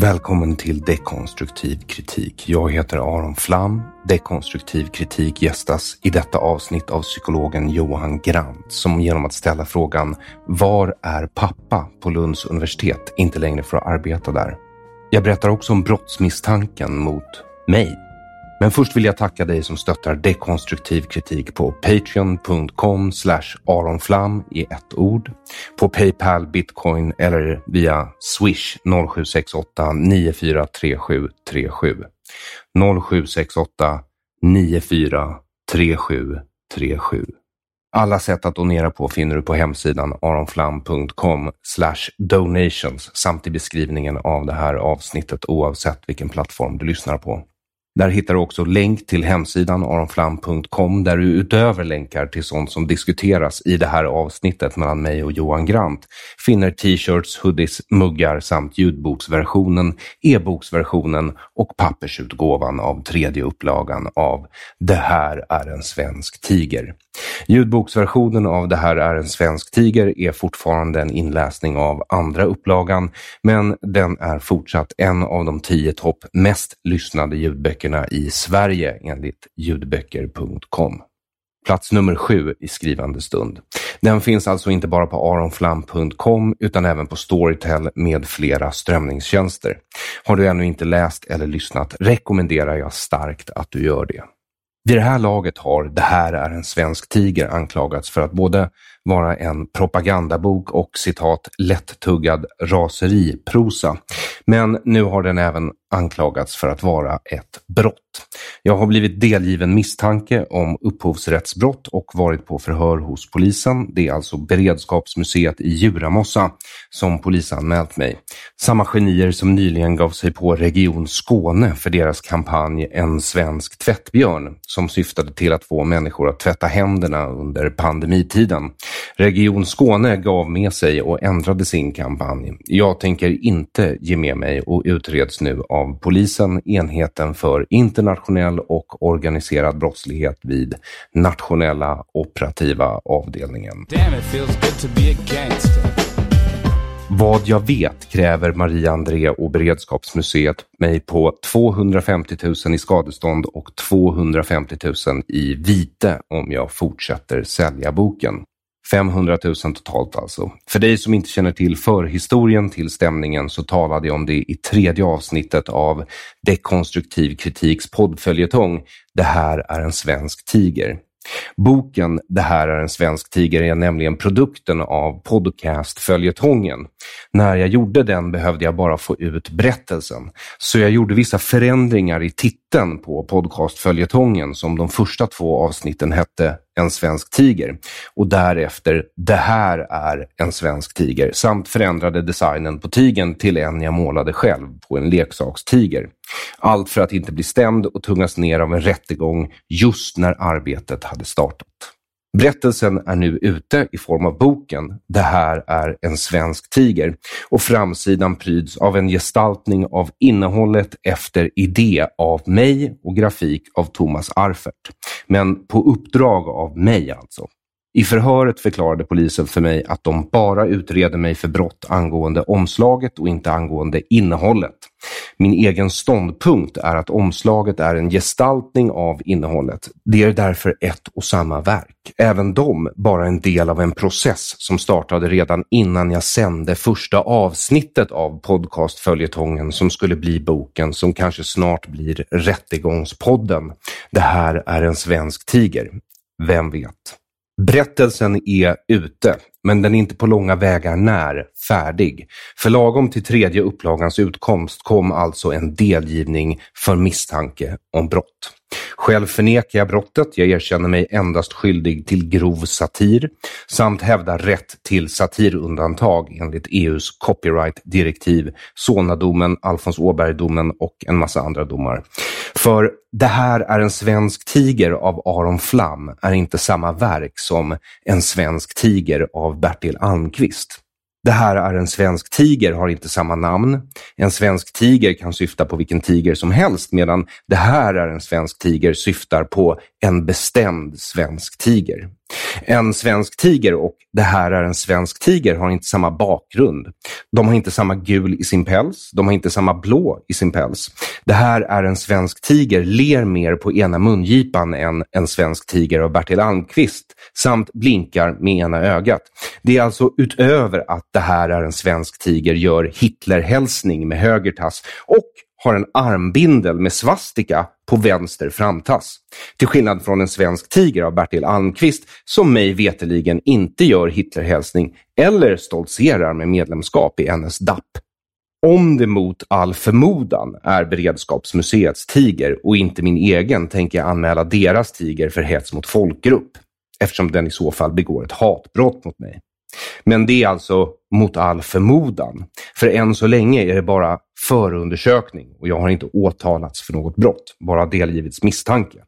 Välkommen till Dekonstruktiv kritik. Jag heter Aron Flam. Dekonstruktiv kritik gästas i detta avsnitt av psykologen Johan Grant som genom att ställa frågan Var är pappa på Lunds universitet inte längre får arbeta där? Jag berättar också om brottsmisstanken mot mig men först vill jag tacka dig som stöttar dekonstruktiv kritik på patreon.com aronflam i ett ord, på Paypal, bitcoin eller via swish 0768 943737. 0768 943737. Alla sätt att donera på finner du på hemsidan aronflam.com donations samt i beskrivningen av det här avsnittet oavsett vilken plattform du lyssnar på. Där hittar du också länk till hemsidan aronflam.com där du utöver länkar till sånt som diskuteras i det här avsnittet mellan mig och Johan Grant finner t-shirts, hoodies, muggar samt ljudboksversionen, e-boksversionen och pappersutgåvan av tredje upplagan av Det här är en svensk tiger. Ljudboksversionen av Det här är en svensk tiger är fortfarande en inläsning av andra upplagan, men den är fortsatt en av de tio topp mest lyssnade böckerna i Sverige enligt ljudböcker.com. Plats nummer sju i skrivande stund. Den finns alltså inte bara på aronflam.com utan även på Storytel med flera strömningstjänster. Har du ännu inte läst eller lyssnat rekommenderar jag starkt att du gör det. Vid det här laget har Det här är en svensk tiger anklagats för att både vara en propagandabok och citat lättuggad raseriprosa. Men nu har den även anklagats för att vara ett brott. Jag har blivit delgiven misstanke om upphovsrättsbrott och varit på förhör hos polisen. Det är alltså Beredskapsmuseet i Djuramossa som polisanmält mig. Samma genier som nyligen gav sig på Region Skåne för deras kampanj En svensk tvättbjörn som syftade till att få människor att tvätta händerna under pandemitiden. Region Skåne gav med sig och ändrade sin kampanj. Jag tänker inte ge med mig och utreds nu av polisen, enheten för internationell och organiserad brottslighet vid nationella operativa avdelningen. Vad jag vet kräver Maria André och Beredskapsmuseet mig på 250 000 i skadestånd och 250 000 i vite om jag fortsätter sälja boken. 500 000 totalt alltså. För dig som inte känner till förhistorien till stämningen så talade jag om det i tredje avsnittet av Dekonstruktiv kritiks poddföljetong Det här är en svensk tiger. Boken Det här är en svensk tiger är nämligen produkten av podcastföljetongen. När jag gjorde den behövde jag bara få ut berättelsen, så jag gjorde vissa förändringar i titeln titeln på podcastföljetongen som de första två avsnitten hette En svensk tiger och därefter Det här är en svensk tiger samt förändrade designen på tigern till en jag målade själv på en leksakstiger. Allt för att inte bli stämd och tungas ner av en rättegång just när arbetet hade startat. Berättelsen är nu ute i form av boken Det här är en svensk tiger och framsidan pryds av en gestaltning av innehållet efter idé av mig och grafik av Thomas Arfert. Men på uppdrag av mig alltså. I förhöret förklarade polisen för mig att de bara utreder mig för brott angående omslaget och inte angående innehållet. Min egen ståndpunkt är att omslaget är en gestaltning av innehållet. Det är därför ett och samma verk. Även de bara en del av en process som startade redan innan jag sände första avsnittet av podcastföljetongen som skulle bli boken som kanske snart blir Rättegångspodden. Det här är en svensk tiger. Vem vet? Berättelsen är ute, men den är inte på långa vägar när färdig. För lagom till tredje upplagans utkomst kom alltså en delgivning för misstanke om brott. Själv förnekar jag brottet, jag erkänner mig endast skyldig till grov satir samt hävdar rätt till satirundantag enligt EUs copyright-direktiv, Solnadomen, Alfons Åberg-domen och en massa andra domar. För Det här är en svensk tiger av Aron Flam är inte samma verk som En svensk tiger av Bertil Almqvist. Det här är en svensk tiger har inte samma namn. En svensk tiger kan syfta på vilken tiger som helst medan det här är en svensk tiger syftar på en bestämd svensk tiger. En svensk tiger och det här är en svensk tiger har inte samma bakgrund. De har inte samma gul i sin päls, de har inte samma blå i sin päls. Det här är en svensk tiger ler mer på ena mungipan än en svensk tiger av Bertil Almqvist samt blinkar med ena ögat. Det är alltså utöver att det här är en svensk tiger gör Hitlerhälsning med höger tass och har en armbindel med svastika på vänster framtass. Till skillnad från en svensk tiger av Bertil Almqvist som mig veteligen inte gör Hitlerhälsning eller stoltserar med medlemskap i NSDAP. Om det mot all förmodan är Beredskapsmuseets tiger och inte min egen tänker jag anmäla deras tiger för hets mot folkgrupp eftersom den i så fall begår ett hatbrott mot mig. Men det är alltså mot all förmodan. För än så länge är det bara förundersökning och jag har inte åtalats för något brott, bara delgivits misstanke.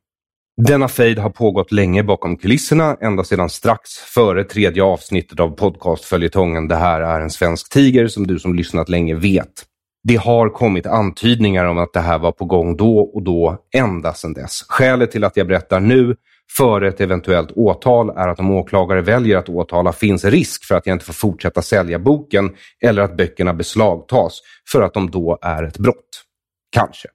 Denna fejd har pågått länge bakom kulisserna, ända sedan strax före tredje avsnittet av podcastföljetongen Det här är en svensk tiger, som du som lyssnat länge vet. Det har kommit antydningar om att det här var på gång då och då, ända sedan dess. Skälet till att jag berättar nu före ett eventuellt åtal är att om åklagare väljer att åtala finns risk för att jag inte får fortsätta sälja boken eller att böckerna beslagtas för att de då är ett brott. Kanske.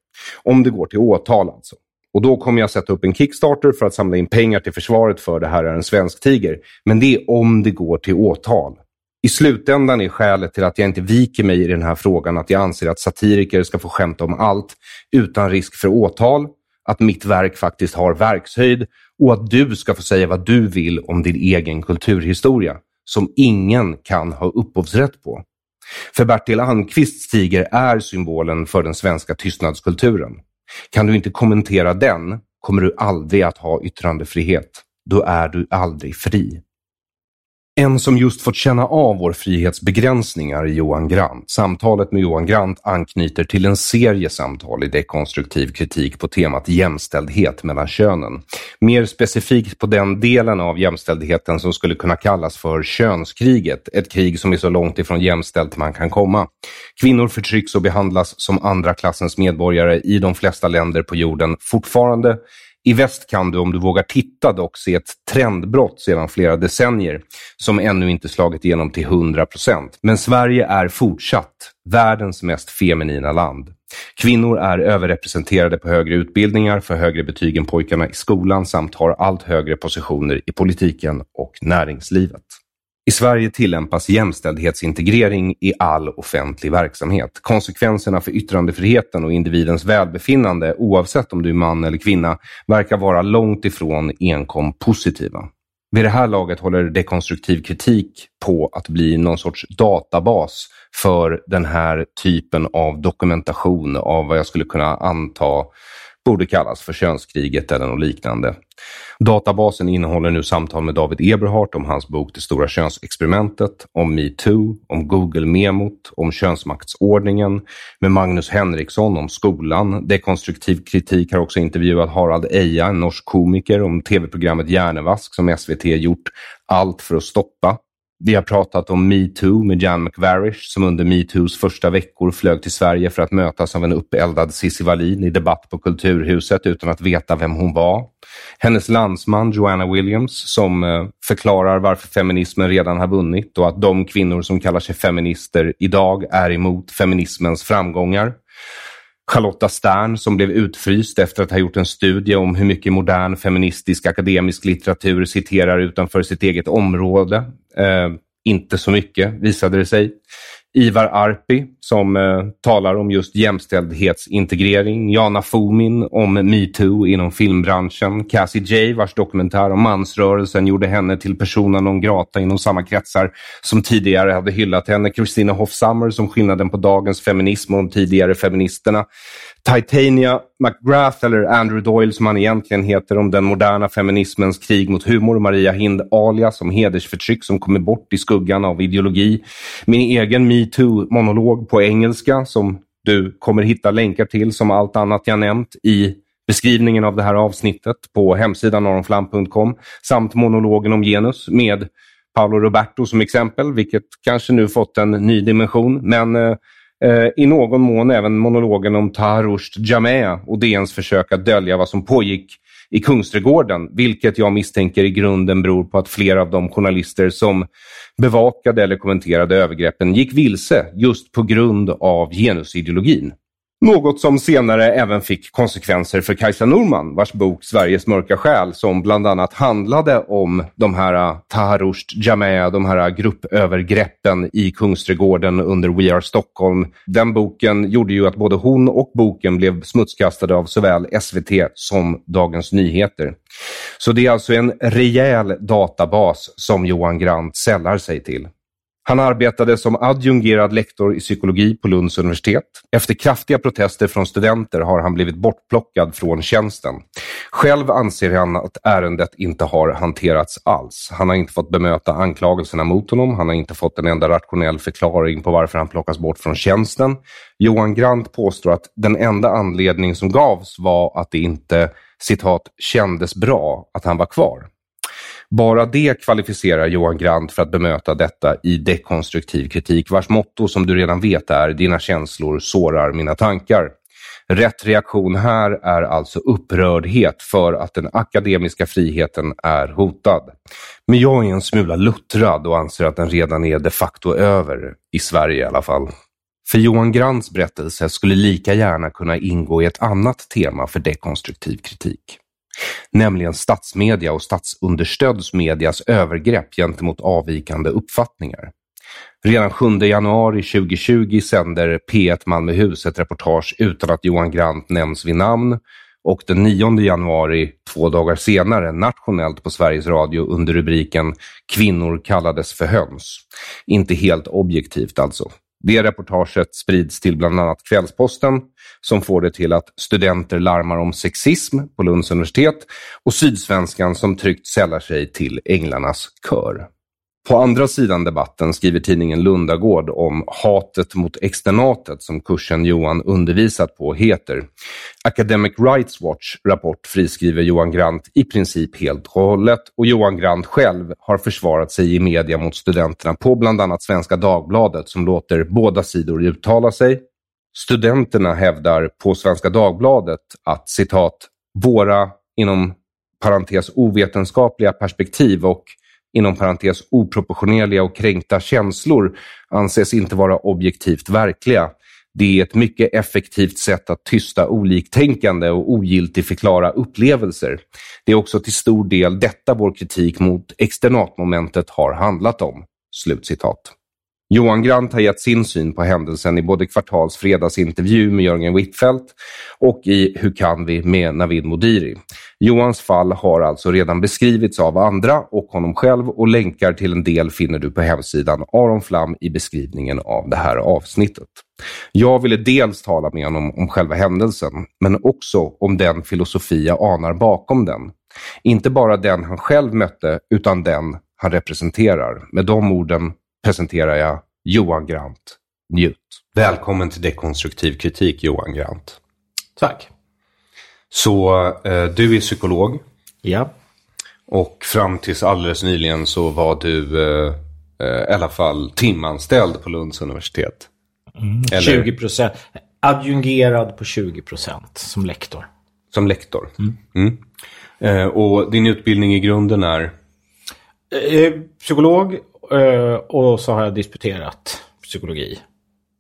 Om det går till åtal alltså. Och då kommer jag sätta upp en Kickstarter för att samla in pengar till försvaret för det här är en svensk tiger. Men det är om det går till åtal. I slutändan är skälet till att jag inte viker mig i den här frågan att jag anser att satiriker ska få skämta om allt utan risk för åtal, att mitt verk faktiskt har verkshöjd och att du ska få säga vad du vill om din egen kulturhistoria, som ingen kan ha upphovsrätt på. För Bertil Almqvists tiger är symbolen för den svenska tystnadskulturen. Kan du inte kommentera den kommer du aldrig att ha yttrandefrihet. Då är du aldrig fri. En som just fått känna av vår frihetsbegränsningar är Johan Grant. Samtalet med Johan Grant anknyter till en serie samtal i dekonstruktiv kritik på temat jämställdhet mellan könen. Mer specifikt på den delen av jämställdheten som skulle kunna kallas för könskriget, ett krig som är så långt ifrån jämställt man kan komma. Kvinnor förtrycks och behandlas som andra klassens medborgare i de flesta länder på jorden fortfarande i väst kan du, om du vågar titta, dock se ett trendbrott sedan flera decennier som ännu inte slagit igenom till 100 procent. Men Sverige är fortsatt världens mest feminina land. Kvinnor är överrepresenterade på högre utbildningar, för högre betyg än pojkarna i skolan samt har allt högre positioner i politiken och näringslivet. I Sverige tillämpas jämställdhetsintegrering i all offentlig verksamhet. Konsekvenserna för yttrandefriheten och individens välbefinnande, oavsett om du är man eller kvinna, verkar vara långt ifrån enkom positiva. Vid det här laget håller dekonstruktiv kritik på att bli någon sorts databas för den här typen av dokumentation av vad jag skulle kunna anta borde kallas för könskriget eller något liknande. Databasen innehåller nu samtal med David Eberhardt om hans bok Det stora könsexperimentet, om metoo, om Google-memot, om könsmaktsordningen, med Magnus Henriksson om skolan. Dekonstruktiv kritik har också intervjuat Harald Eja, en norsk komiker, om tv-programmet Hjärnevask som SVT gjort allt för att stoppa. Vi har pratat om metoo med Jan McVarish som under metoos första veckor flög till Sverige för att mötas av en uppeldad Cissi Wallin i debatt på Kulturhuset utan att veta vem hon var. Hennes landsman Joanna Williams som eh, förklarar varför feminismen redan har vunnit och att de kvinnor som kallar sig feminister idag är emot feminismens framgångar. Charlotta Stern som blev utfryst efter att ha gjort en studie om hur mycket modern feministisk akademisk litteratur citerar utanför sitt eget område. Eh, inte så mycket visade det sig. Ivar Arpi som eh, talar om just jämställdhetsintegrering. Jana Fomin om metoo inom filmbranschen. Cassie J vars dokumentär om mansrörelsen gjorde henne till persona non grata inom samma kretsar som tidigare hade hyllat henne. Christina Hoffsummer, som skillnaden på dagens feminism och de tidigare feministerna. Titania McGrath, eller Andrew Doyle som han egentligen heter, om den moderna feminismens krig mot humor. Maria Hind alias om hedersförtryck som kommer bort i skuggan av ideologi. Min egen metoo-monolog på engelska som du kommer hitta länkar till som allt annat jag nämnt i beskrivningen av det här avsnittet på hemsidan aronflam.com samt monologen om genus med Paolo Roberto som exempel, vilket kanske nu fått en ny dimension. Men eh, Eh, i någon mån även monologen om Taharush Jamea och DNs försök att dölja vad som pågick i Kungsträdgården, vilket jag misstänker i grunden beror på att flera av de journalister som bevakade eller kommenterade övergreppen gick vilse just på grund av genusideologin. Något som senare även fick konsekvenser för Kajsa Norman vars bok Sveriges mörka själ som bland annat handlade om de här äh, Taharust Jamea, de här äh, gruppövergreppen i Kungsträdgården under We Are Stockholm. Den boken gjorde ju att både hon och boken blev smutskastade av såväl SVT som Dagens Nyheter. Så det är alltså en rejäl databas som Johan Grant sällar sig till. Han arbetade som adjungerad lektor i psykologi på Lunds universitet. Efter kraftiga protester från studenter har han blivit bortplockad från tjänsten. Själv anser han att ärendet inte har hanterats alls. Han har inte fått bemöta anklagelserna mot honom. Han har inte fått en enda rationell förklaring på varför han plockas bort från tjänsten. Johan Grant påstår att den enda anledning som gavs var att det inte citat, kändes bra att han var kvar. Bara det kvalificerar Johan Grant för att bemöta detta i dekonstruktiv kritik vars motto som du redan vet är dina känslor sårar mina tankar. Rätt reaktion här är alltså upprördhet för att den akademiska friheten är hotad. Men jag är en smula luttrad och anser att den redan är de facto över, i Sverige i alla fall. För Johan Grants berättelse skulle lika gärna kunna ingå i ett annat tema för dekonstruktiv kritik nämligen statsmedia och statsunderstödsmedias övergrepp gentemot avvikande uppfattningar. Redan 7 januari 2020 sänder P1 Malmöhus ett reportage utan att Johan Grant nämns vid namn och den 9 januari, två dagar senare, nationellt på Sveriges Radio under rubriken “Kvinnor kallades för höns”. Inte helt objektivt alltså. Det reportaget sprids till bland annat Kvällsposten som får det till att studenter larmar om sexism på Lunds universitet och Sydsvenskan som tryggt sällar sig till Änglarnas kör. På andra sidan debatten skriver tidningen Lundagård om hatet mot externatet som kursen Johan undervisat på heter. Academic Rights Watch rapport friskriver Johan Grant i princip helt och hållet och Johan Grant själv har försvarat sig i media mot studenterna på bland annat Svenska Dagbladet som låter båda sidor uttala sig. Studenterna hävdar på Svenska Dagbladet att citat våra inom parentes ovetenskapliga perspektiv och inom parentes oproportionerliga och kränkta känslor anses inte vara objektivt verkliga. Det är ett mycket effektivt sätt att tysta oliktänkande och ogiltigförklara upplevelser. Det är också till stor del detta vår kritik mot externatmomentet har handlat om." Slutcitat. Johan Grant har gett sin syn på händelsen i både Kvartals fredagsintervju med Jörgen Whitfeldt och i Hur kan vi med Navid Modiri. Johans fall har alltså redan beskrivits av andra och honom själv och länkar till en del finner du på hemsidan Aron Flam i beskrivningen av det här avsnittet. Jag ville dels tala med honom om själva händelsen, men också om den filosofi jag anar bakom den. Inte bara den han själv mötte, utan den han representerar. Med de orden presenterar jag Johan Grant. Njut. Välkommen till Dekonstruktiv kritik, Johan Grant. Tack. Så eh, du är psykolog Ja. och fram tills alldeles nyligen så var du eh, eh, i alla fall timanställd på Lunds universitet. Eller 20 procent. Adjungerad på 20 procent som lektor. som lektor. Mm. Eh, och din utbildning i grunden är? Eh, psykolog och så har jag disputerat psykologi.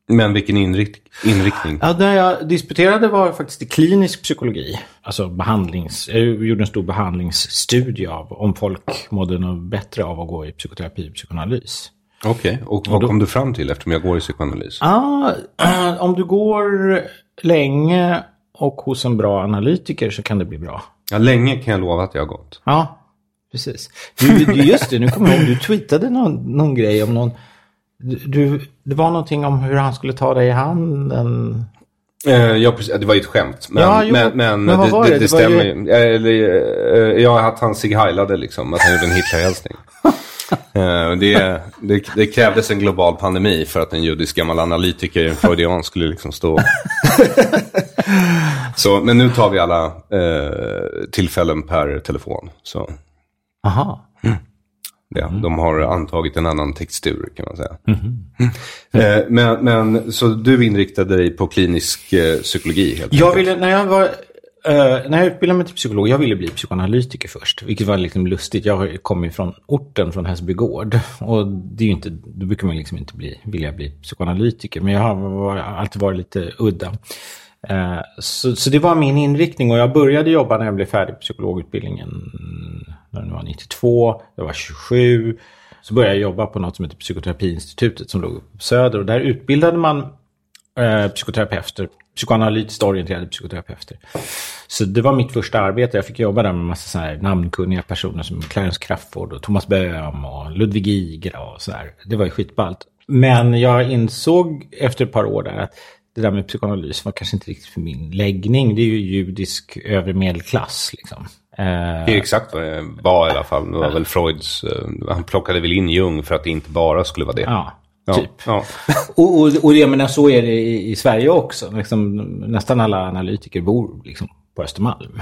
Men vilken inrikt inriktning? Ja, när jag disputerade var faktiskt i klinisk psykologi. Alltså behandlings... Jag gjorde en stor behandlingsstudie av om folk mådde något bättre av att gå i psykoterapi och psykoanalys. Okej, och vad då- kom du fram till eftersom jag går i psykoanalys? Ah, om du går länge och hos en bra analytiker så kan det bli bra. Ja, länge kan jag lova att jag har gått. Ja, precis. Du, du, just det, nu kommer jag ihåg. Du tweetade någon, någon grej om någon... Du, det var någonting om hur han skulle ta dig i handen. Eh, ja, precis. Det var ju ett skämt. Men, Ja, jo. men, men, Men det, det, det? det, stämmer ju-. Eh, Eller, eh, ja, att han sig heilade liksom. Att han gjorde en Hitlerhälsning. Det, det, det krävdes en global pandemi för att en judisk gammal analytiker, en freudian, skulle liksom stå... så, men nu tar vi alla eh, tillfällen per telefon. Så Aha. ja, de har antagit en annan textur kan man säga. Eh, men, men, så du inriktade dig på klinisk eh, psykologi helt Jag enkelt? ville, när jag var... eh, när jag utbildade mig till psykolog, jag ville bli psykoanalytiker först. Vilket var liksom lustigt. Jag kommer från orten, från Hässelby gård. Och det är inte, då brukar man liksom inte bli, vilja bli psykoanalytiker. Men jag har var, alltid varit lite udda. Eh, så, så det var min inriktning och jag började jobba när jag blev färdig psykologutbildningen. När jag var 92, jag var 27. Så började jag jobba på något som heter Psykoterapiinstitutet som låg på Söder. Och där utbildade man eh, psykoterapeuter, psykoanalytiskt orienterade psykoterapeuter. Så det var mitt första arbete. Jag fick jobba där med en massa så här namnkunniga personer som Clarence Crafoord och Thomas Böhm och Ludvig Igra och så här. Det var ju skitballt. Men jag insåg efter ett par år där att det där med psykoanalys var kanske inte riktigt för min läggning. Det är ju judisk övre medelklass liksom. Eh, det är exakt vad det var i alla fall. Det var väl Freuds... Eh, han plockade väl in Jung för att det inte bara skulle vara det. Ja, ja typ. Ja. Och, och, och jag menar, så är det i, i Sverige också. Liksom, nästan alla analytiker bor liksom, på Östermalm.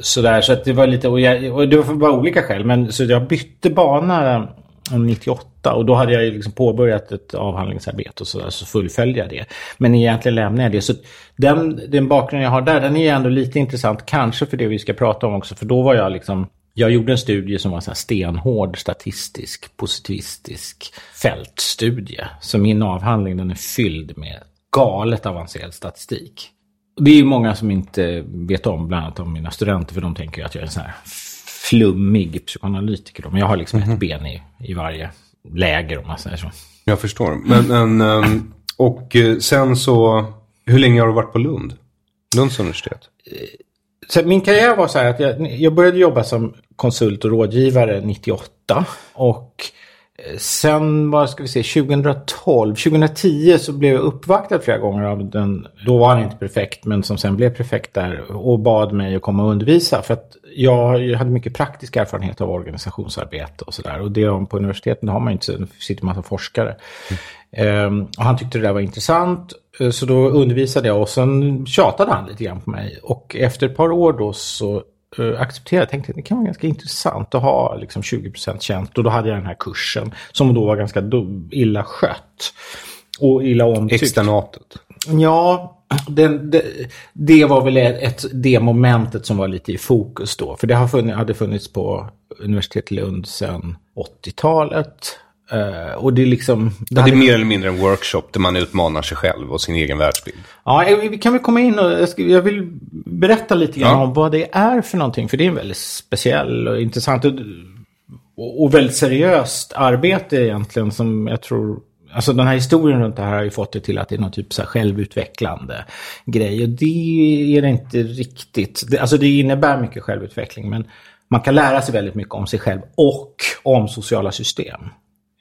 Så, där, så att det var lite... Och, jag, och det var bara olika skäl. Men, så jag bytte bana 98 2008 och då hade jag ju liksom påbörjat ett avhandlingsarbete och så, så fullföljde jag det. Men egentligen lämnade jag det. Så den, den bakgrund jag har där, den är ändå lite intressant, kanske för det vi ska prata om också, för då var jag liksom jag gjorde en studie som var så stenhård statistisk, positivistisk fältstudie. Så min avhandling den är fylld med galet avancerad statistik. Det är ju många som inte vet om, bland annat om mina studenter, för de tänker att jag är en sån här flummig psykoanalytiker. Men jag har liksom mm -hmm. ett mhm. ben i, i varje läger om man säger så. Jag förstår. Men, men, ehm, och eh, sen så, hur länge har du varit på Lund? Lunds universitet? Så min karriär var så här att jag, jag började jobba som konsult och rådgivare 98. Och sen, vad ska vi se, 2012, 2010 så blev jag uppvaktad flera gånger av den, då var han inte prefekt, men som sen blev prefekt där och bad mig att komma och undervisa. För att jag hade mycket praktisk erfarenhet av organisationsarbete och sådär. Och det på universiteten har man ju inte, så sitter man som forskare. Ehm, och han tyckte det där var intressant, eh, så då undervisade jag och sen tjatade han lite grann på mig. Och efter ett par år då så accepterade jag, tänkte att det kan vara ganska intressant att ha liksom 20% tjänst. Och då hade jag den här kursen som då var ganska dum, illa skött. Och illa omtyckt. Externatet. Ja, den, det, det var väl ett, ett, det momentet som var lite i fokus då. För det har funnits, hade funnits på universitetet i Lund sedan 80-talet. Eh, och det är liksom... Ja, det är mer eller mindre en workshop där man utmanar sig själv och sin egen världsbild. Ja, vi kan väl komma in och jag, ska, jag vill berätta lite grann Ja. om vad det är för någonting. För det är en väldigt speciell och intressant och, och väldigt seriöst arbete egentligen som jag tror alltså den här historien runt det här har ju fått det till att det är någon typ så här självutvecklande grej. Och det är det inte riktigt. Det, alltså det innebär mycket självutveckling men man kan lära sig väldigt mycket om sig själv och om sociala system.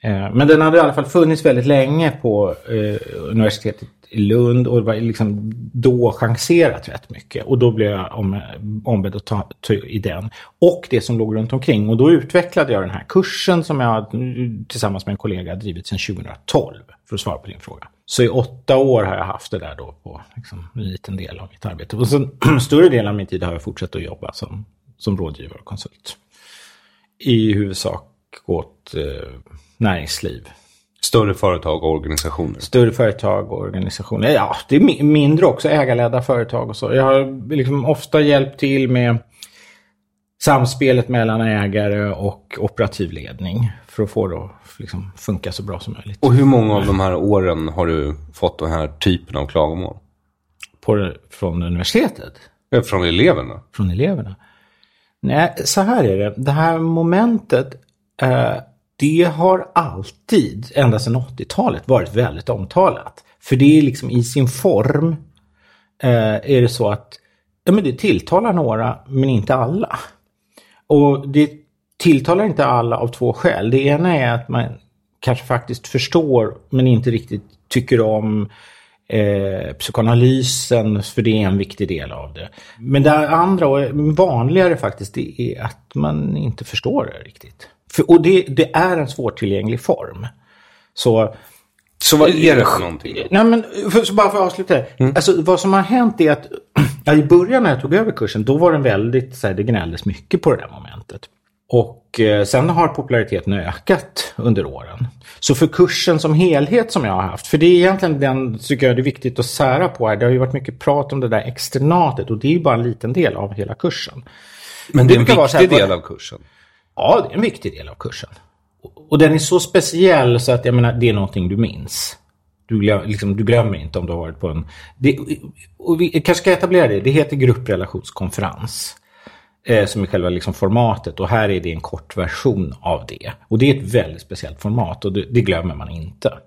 Eh, men den hade i alla fall funnits väldigt länge på eh, universitetet i Lund och var liksom då chanserat rätt mycket. Och då blev jag om, ombedd att ta, ta i den. Och det som låg runt omkring. Och då utvecklade jag den här kursen som jag mm, tillsammans med en kollega drivit sedan 2012. För att svara på din fråga. Så i åtta år har jag haft det där då på liksom, en liten del av mitt arbete. Och sen större delen av min tid har jag fortsatt att jobba som, som rådgivare och konsult. I huvudsak åt eh, näringsliv. Större företag och organisationer? Större företag och organisationer. Ja, det är mindre också ägarledda företag och så. Jag har liksom ofta hjälpt till med samspelet mellan ägare och operativ ledning för att få det att liksom funka så bra som möjligt. Och hur många av de här åren har du fått den här typen av klagomål? På, från universitetet? Från eleverna? Från eleverna. Nej, så här är det. Det här momentet eh, det har alltid, ända sedan 80-talet, varit väldigt omtalat. För det är liksom i sin form eh, är det så att ja, men det tilltalar några, men inte alla. Och det tilltalar inte alla av två skäl. Det ena är att man kanske faktiskt förstår, men inte riktigt tycker om eh, psykoanalysen, för det är en viktig del av det. Men det andra, och vanligare faktiskt, det är att man inte förstår det riktigt. För, och det, det är en svårtillgänglig form. Så så vad är det för någonting? Då? Nej, men för, bara för att avsluta. Mm. Alltså, vad som har hänt är att ja, i början när jag tog över kursen då var den väldigt, så här, det gnälldes mycket på det där momentet. Och eh, sen har populariteten ökat under åren. Så för kursen som helhet som jag har haft, för det är egentligen den, tycker jag det är viktigt att sära på här. Det har ju varit mycket prat om det där externatet och det är ju bara en liten del av hela kursen. Men det är en viktig här, del av kursen? Ja, det är en viktig del av kursen. Och den är så speciell så att jag menar, det är någonting du minns. Du, glöm, liksom, du glömmer inte om du har varit på en... Det, och vi kanske ska etablera det. Det heter grupprelationskonferens. Eh, som är själva liksom, formatet. Och här är det en kort version av det. Och det är ett väldigt speciellt format och det, det glömmer man inte.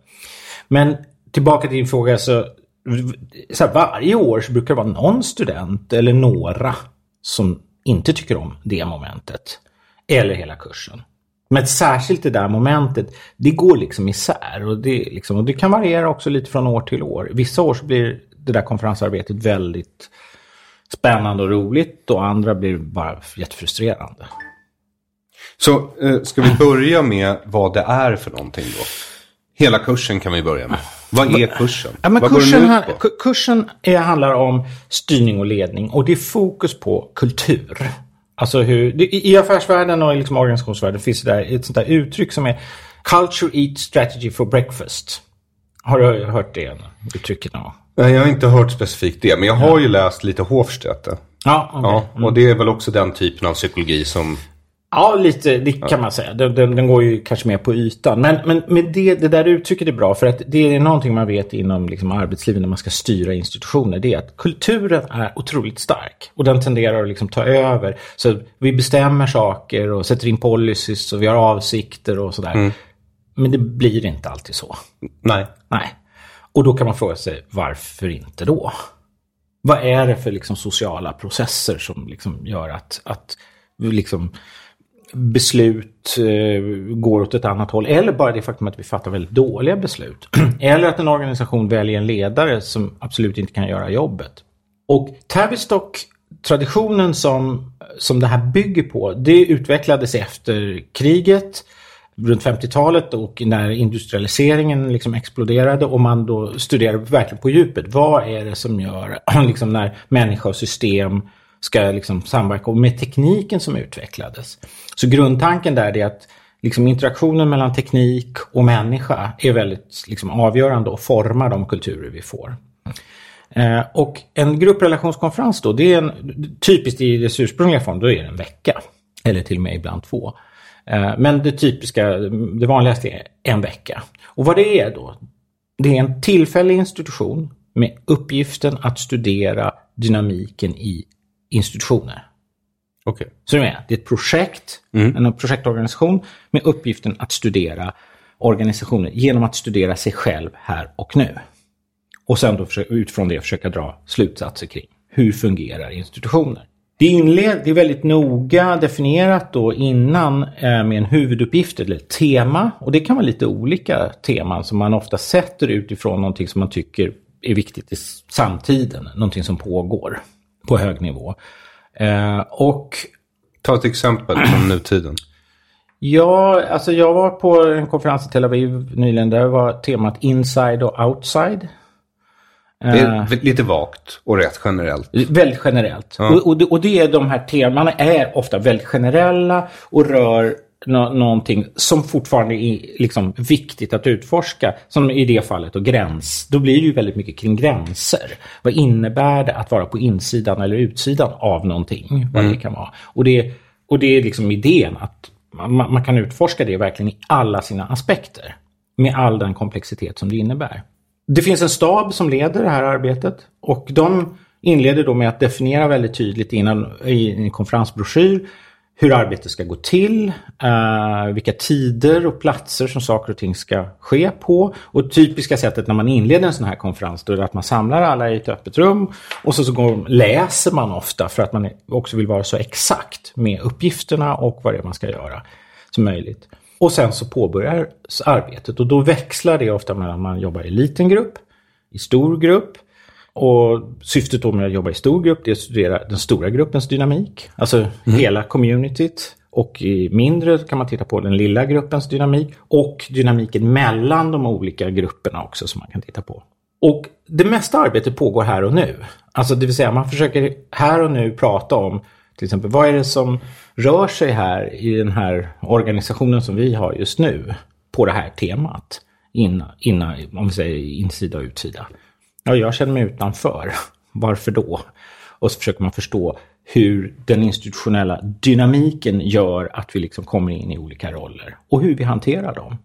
Men tillbaka till din fråga. Så, så här, varje år så brukar det vara någon student eller några som inte tycker om det momentet eller hela kursen. Men särskilt det där momentet, det går liksom isär. Och det, liksom, och det kan variera också lite från år till år. Vissa år så blir det där konferensarbetet väldigt spännande och roligt och andra blir bara jättefrustrerande. Så eh, ska vi börja med vad det är för någonting då? Hela kursen kan vi börja med. Vad är kursen? Ja, vad kursen, går den ut på? Kursen är, handlar om styrning och ledning och det är fokus på kultur. Alltså hur, I affärsvärlden och liksom organisationsvärlden finns det där ett sånt där uttryck som är Culture Eat Strategy for Breakfast. Har du hört det uttrycket någon Nej, jag har inte hört specifikt det. Men jag har ju läst lite Hofstede. Ja, okay. ja, och det är väl också den typen av psykologi som Ja, lite, det kan man säga. Den, den, den, går ju kanske mer på ytan. Men, men med det, det där uttrycket är bra för att det är någonting man vet inom liksom arbetslivet när man ska styra institutioner. Det är att kulturen är otroligt stark och den tenderar att liksom ta över. Så vi bestämmer saker och sätter in policies och vi har avsikter och sådär. Mm. Men det blir inte alltid så. Nej. Nej. Och då kan man fråga sig varför inte då? Vad är det för liksom sociala processer som liksom gör att, att liksom beslut eh, går åt ett annat håll. Eller bara det faktum att vi fattar väldigt dåliga beslut. eller att en organisation väljer en ledare som absolut inte kan göra jobbet. Och Tavistock-traditionen som, som det här bygger på, det utvecklades efter kriget runt 50-talet och när industrialiseringen liksom exploderade och man då studerade verkligen på djupet. Vad är det som gör liksom när människa och system ska liksom samverka och med tekniken som utvecklades. Så grundtanken där är att liksom interaktionen mellan teknik och människa är väldigt liksom avgörande och formar de kulturer vi får. Eh, och en grupprelationskonferens då, det är en, typiskt i dess ursprungliga form, då är det en vecka. Eller till och med ibland två. Eh, men det typiska, det vanligaste är en vecka. Och vad det är då? Det är en tillfällig institution med uppgiften att studera dynamiken i institutioner. Okay. Så det är, ett projekt, mm. en projektorganisation med uppgiften att studera organisationer genom att studera sig själv här och nu. Och sen då utifrån det försöka dra slutsatser kring hur fungerar institutioner. Det, inled, det är väldigt noga definierat då innan eh, med en huvuduppgift eller ett tema. Och det kan vara lite olika teman som man ofta sätter utifrån någonting som man tycker är viktigt i samtiden. Någonting som pågår på hög nivå. Eh, och... Ta ett exempel från nutiden. Ja, alltså jag var på en konferens i Tel Aviv nyligen. Där var temat Inside och Outside. Det är uh, lite vagt och rätt generellt. Väldigt generellt. Ja. Och, och, det, och det är de här temana är ofta väldigt generella och rör no någonting som fortfarande är liksom viktigt att utforska. Som i det fallet och gräns. Då blir det ju väldigt mycket kring gränser. Vad innebär det att vara på insidan eller utsidan av någonting? Vad mm. det kan vara. Och det, och det är liksom idén att man, man kan utforska det verkligen i alla sina aspekter. Med all den komplexitet som det innebär. Det finns en stab som leder det här arbetet och de inleder då med att definiera väldigt tydligt innan, i en konferensbroschyr hur arbetet ska gå till, uh, vilka tider och platser som saker och ting ska ske på. Och typiska sättet när man inleder en sån här konferens då är det att man samlar alla i ett öppet rum och så, så går, läser man ofta för att man också vill vara så exakt med uppgifterna och vad det är man ska göra som möjligt. Och sen så påbörjas arbetet och då växlar det ofta mellan att man jobbar i liten grupp, i stor grupp. Och syftet då med att jobba i stor grupp är att studera den stora gruppens dynamik, alltså mm. hela communityt. Och i mindre kan man titta på den lilla gruppens dynamik och dynamiken mellan de olika grupperna också som man kan titta på. Och det mesta arbetet pågår här och nu. Alltså det vill säga man försöker här och nu prata om till exempel, vad är det som rör sig här i den här organisationen som vi har just nu på det här temat? Innan, innan om vi säger insida och utsida. Ja, jag känner mig utanför. Varför då? Och så försöker man förstå hur den institutionella dynamiken gör att vi liksom kommer in i olika roller och hur vi hanterar dem.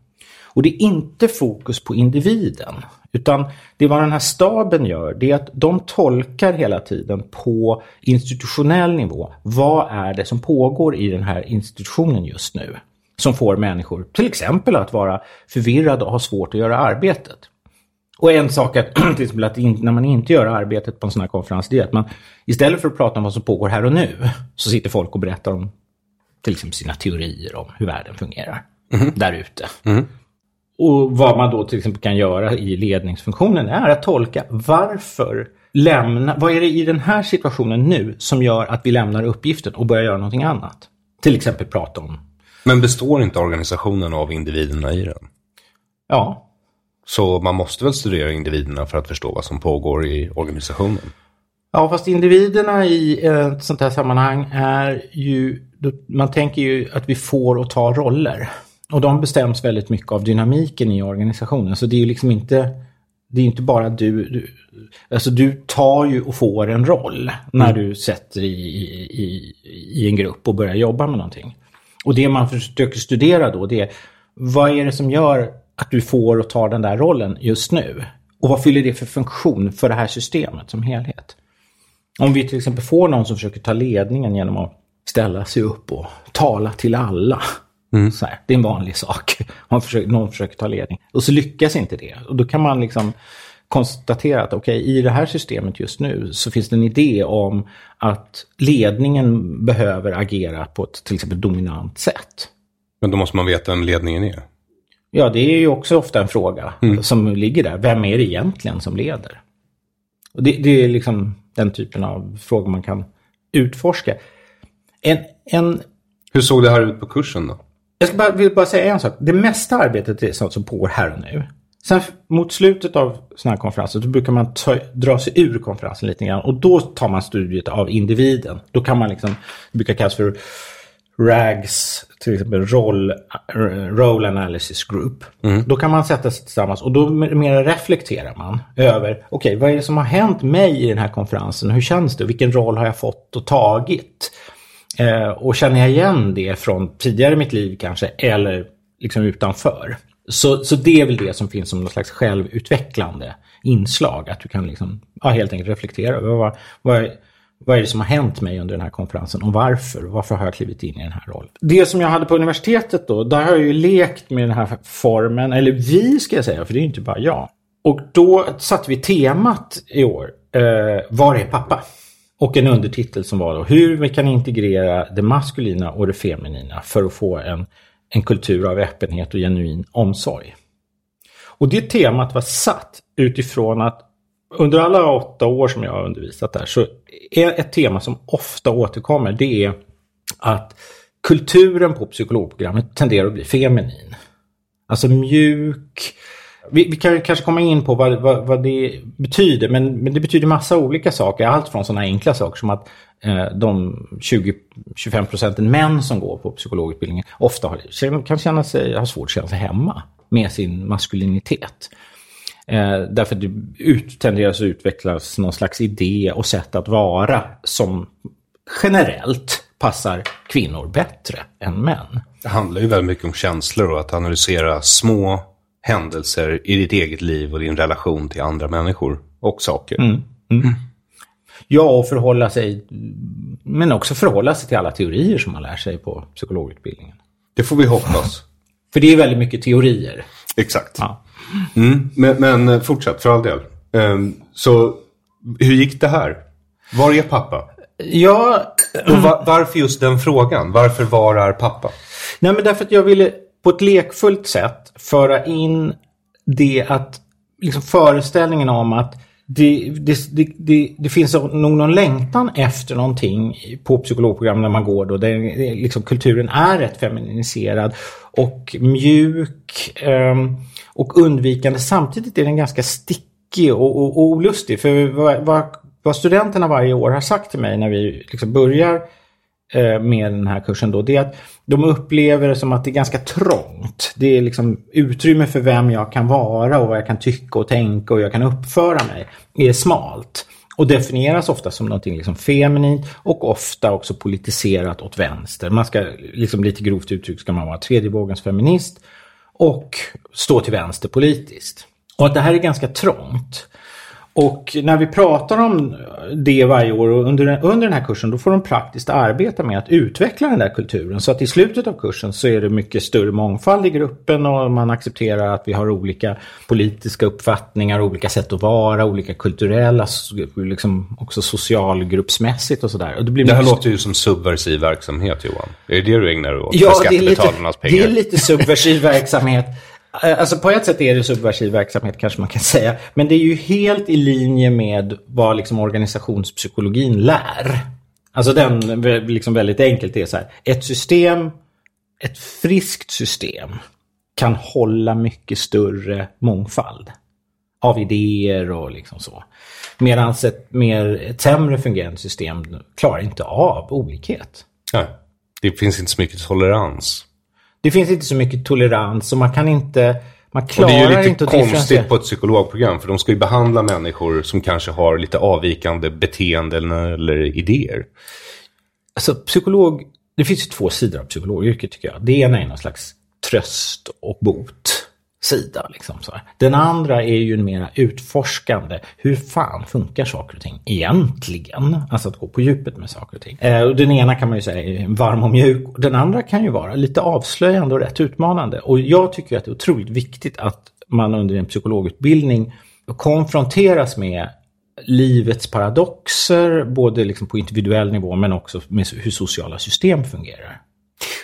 Och det är inte fokus på individen. Utan det vad den här staben gör det är att de tolkar hela tiden på institutionell nivå. Vad är det som pågår i den här institutionen just nu? Som får människor till exempel att vara förvirrade och ha svårt att göra arbetet. Och en sak att, till exempel att när man inte gör arbetet på en sån här konferens det är att man istället för att prata om vad som pågår här och nu så sitter folk och berättar om till exempel sina teorier om hur världen fungerar mm. där ute. Mm. Och vad man då till exempel kan göra i ledningsfunktionen är att tolka varför lämna, vad är det i den här situationen nu som gör att vi lämnar uppgiften och börjar göra någonting annat? Till exempel prata om. Men består inte organisationen av individerna i den? Ja. Så man måste väl studera individerna för att förstå vad som pågår i organisationen? Ja, fast individerna i eh, ett sånt här sammanhang är ju, man tänker ju att vi får och tar roller. Och de bestäms väldigt mycket av dynamiken i organisationen. Så det är ju liksom inte, det är inte bara du, du, alltså du tar ju och får en roll när mm. du sätter i, i, i en grupp och börjar jobba med någonting. Och det man försöker studera då det är vad är det som gör att du får och tar den där rollen just nu? Och vad fyller det för funktion för det här systemet som helhet? Om vi till exempel får någon som försöker ta ledningen genom att ställa sig upp och tala till alla Mm. Här, det är en vanlig sak. Man försöker, någon försöker ta ledning. Och så lyckas inte det. Och då kan man liksom konstatera att okej, okay, i det här systemet just nu så finns det en idé om att ledningen behöver agera på ett till exempel dominant sätt. Men då måste man veta vem ledningen är? Ja, det är ju också ofta en fråga mm. som ligger där. Vem är det egentligen som leder? Och det, det, är liksom den typen av frågor man kan utforska. En, en... Hur såg det här ut på kursen då? Jag ska bara, vill bara säga en sak. Det mesta arbetet är sånt som pågår här och nu. Sen mot slutet av sådana här konferenser brukar man ta, dra sig ur konferensen lite grann. Och då tar man studiet av individen. Då kan man liksom, det brukar kallas för RAGS, till exempel Roll, Role Analysis Group. Mm. Då kan man sätta sig tillsammans och då mer reflekterar man över, okej, okay, vad är det som har hänt mig i den här konferensen? Hur känns det? Vilken roll har jag fått och tagit? Eh, och känner jag igen det från tidigare i mitt liv kanske, eller liksom utanför. Så, så det är väl det som finns som något slags självutvecklande inslag. Att du kan liksom, ja, helt enkelt reflektera över vad, vad, vad är det som har hänt mig under den här konferensen och varför? Varför har jag klivit in i den här rollen? Det som jag hade på universitetet då, där har jag ju lekt med den här formen, eller vi ska jag säga, för det är ju inte bara jag. Och då satte vi temat i år, eh, Var är pappa? Och en undertitel som var då hur vi kan integrera det maskulina och det feminina för att få en, en kultur av öppenhet och genuin omsorg. Och det temat var satt utifrån att under alla åtta år som jag har undervisat där så är ett tema som ofta återkommer det är att kulturen på psykologprogrammet tenderar att bli feminin. Alltså mjuk. Vi, vi kan kanske komma in på vad, vad, vad det betyder men, men, det betyder massa olika saker. Allt från sådana enkla saker som att eh, de 20-25 procenten män som går på psykologutbildningen ofta har, kan känna sig, har svårt att känna sig hemma med sin maskulinitet. Eh, därför det ut, tenderar att utvecklas någon slags idé och sätt att vara som generellt passar kvinnor bättre än män. Det handlar ju väldigt mycket om känslor och att analysera små händelser i ditt eget liv och din relation till andra människor och saker. Mm. Mm. Ja, och förhålla sig, men också förhålla sig till alla teorier som man lär sig på psykologutbildningen. Det får vi hoppas. För det är väldigt mycket teorier. Exakt. Ja. Mm, men, men eh, fortsätt för all del. Um, så hur gick det här? Var är pappa? Ja, och var, varför just den frågan? Varför var är pappa? Nej, men därför att jag ville på ett lekfullt sätt föra in det att liksom föreställningen om att det, det, det, det, finns nog någon längtan efter någonting på psykologprogram när man går då. Där liksom kulturen är rätt feminiserad och mjuk eh, och undvikande. Samtidigt är den ganska stickig och, och, och olustig. För vad, vad, vad, studenterna varje år har sagt till mig när vi liksom börjar eh, med den här kursen då, det är att de upplever det som att det är ganska trångt. Det är liksom utrymme för vem jag kan vara och vad jag kan tycka och tänka och jag kan uppföra mig det är smalt. Och definieras ofta som någonting liksom feminint och ofta också politiserat åt vänster. Man ska, liksom lite grovt uttryckt, ska man vara tredje vågens feminist och stå till vänster politiskt. Och att det här är ganska trångt. Och när vi pratar om det varje år och under, under den här kursen då får de praktiskt arbeta med att utveckla den där kulturen. Så att i slutet av kursen så är det mycket större mångfald i gruppen och man accepterar att vi har olika politiska uppfattningar, olika sätt att vara, olika kulturella, liksom också socialgruppsmässigt och sådär. Det, det här låter ju som subversiv verksamhet Johan. Är det det du ägnar dig åt? Ja, det är, lite, det är lite subversiv verksamhet. Eh, alltså på ett sätt är det subversiv verksamhet kanske man kan säga. Men det är ju helt i linje med vad liksom organisationspsykologin lär. Alltså den liksom väldigt enkelt är så här. Ett system, ett friskt system kan hålla mycket större mångfald av idéer och liksom så. Medan ett, mer, ett sämre fungerande system klarar inte av olikhet. Nej, det finns inte så mycket tolerans det finns inte så mycket tolerans och man kan inte... Man klarar inte och det är ju lite konstigt på ett psykologprogram för de ska ju behandla människor som kanske har lite avvikande beteenden eller idéer. Alltså psykolog, det finns ju två sidor av psykologyrket tycker jag. Det ena är någon slags tröst och bot sida. Liksom, så här. Den andra är ju en mera utforskande. Hur fan funkar saker och ting egentligen? Alltså att gå på djupet med saker och ting. Eh, och den ena kan man ju säga är varm och mjuk. Den andra kan ju vara lite avslöjande och rätt utmanande. Och jag tycker att det är otroligt viktigt att man under en psykologutbildning konfronteras med livets paradoxer, både liksom på individuell nivå men också med hur sociala system fungerar.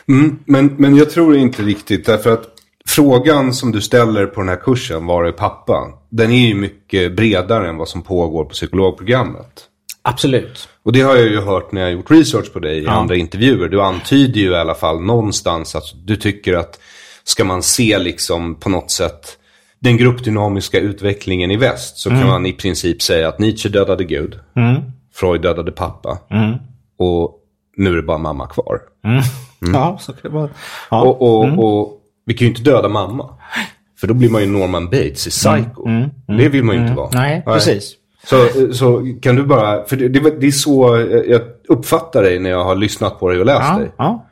Mm, men, men jag tror inte riktigt, därför att frågan som du ställer på den här kursen, var är pappa? Den är ju mycket bredare än vad som pågår på psykologprogrammet. Absolut. Och det har jag ju hört när jag gjort research på dig i ja. andra intervjuer. Du antyder ju i alla fall någonstans att du tycker att ska man se liksom på något sätt den gruppdynamiska utvecklingen i väst så mm. kan man i princip säga att Nietzsche dödade Gud. Mm. Freud dödade pappa. Mm. Och nu är det bara mamma kvar. Mm. Mm. Ja, så kan det vara. Ja. Och, och, mm. och vi kan ju inte döda mamma. För då blir man ju Norman Bates i Psycho. Mm, mm, mm, det vill man ju inte vara. Nej, Nej, precis. Så, så kan du bara, för det, det, det, är så jag uppfattar dig när jag har lyssnat på dig och läst ja, dig. Ja.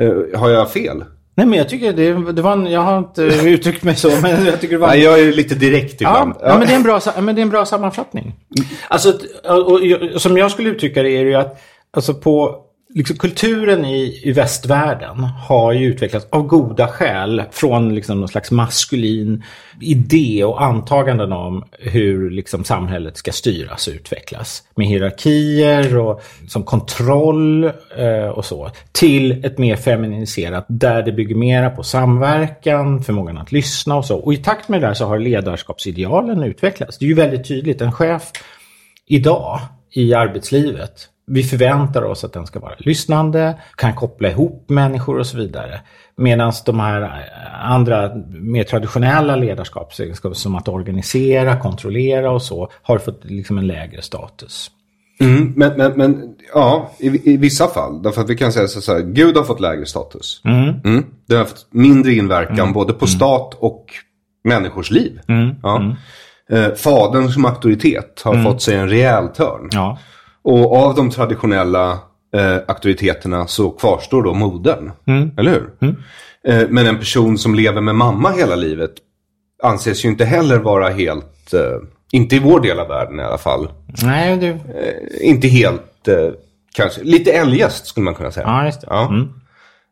Uh, har jag fel? Nej, men jag tycker det, det var en, jag har inte uttryckt mig så, men jag tycker det var... Nej, jag är lite direkt ibland. Ja, ja. men, det är en bra, men det är en bra sammanfattning. Alltså, och, och, jag- som jag skulle uttrycka det är det ju att alltså på, liksom, kulturen i, i västvärlden har ju utvecklats av goda skäl från liksom, någon slags maskulin idé och antaganden om hur liksom, samhället ska styras och utvecklas. Med hierarkier och som kontroll eh, och så. Till ett mer feminiserat där det bygger mera på samverkan, förmågan att lyssna och så. Och i takt med det här så har ledarskapsidealen utvecklats. Det är ju väldigt tydligt. En chef idag i arbetslivet. Vi förväntar oss att den ska vara lyssnande, kan koppla ihop människor och så vidare. Medan de här eh, andra mer traditionella ledarskapsegenskaper som att organisera, kontrollera och så har fått liksom en lägre status. Mm, men, men, men ja, i, i vissa fall. Därför att vi kan säga så här, Gud har fått lägre status. Mm. Den har fått mindre inverkan både på stat och människors liv. Ja. Eh, fadern som auktoritet har fått sig en rejäl törn. Ja. Och av de traditionella eh, auktoriteterna så kvarstår då modern. Eller hur? Eh, men en person som lever med mamma hela livet anses ju inte heller vara helt, eh, inte i vår del av världen i alla fall, Nej, du... inte helt, eh, kanske, lite eljest skulle man kunna säga. Ja, just det. Ja.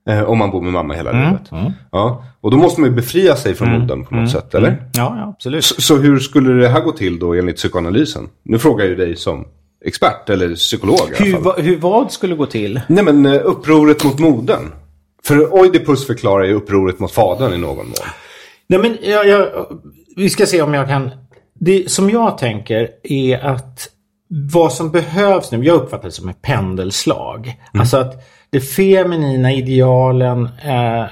Eh, om man bor med mamma hela livet. Ja. Och då måste man ju befria sig från modern på något sätt, eller? Ja, ja, absolut. Så, så hur skulle det här gå till då enligt psykoanalysen? Nu frågar jag ju dig som expert eller psykolog Hur, hur vad skulle gå till? Nej men eh, upproret mot modern. För Oidipus förklarar ju upproret mot fadern i någon mån. Nej, men jag, jag, vi ska se om jag kan... Det som jag tänker är att vad som behövs nu, jag uppfattar det som ett pendelslag. Alltså att det feminina idealen eh,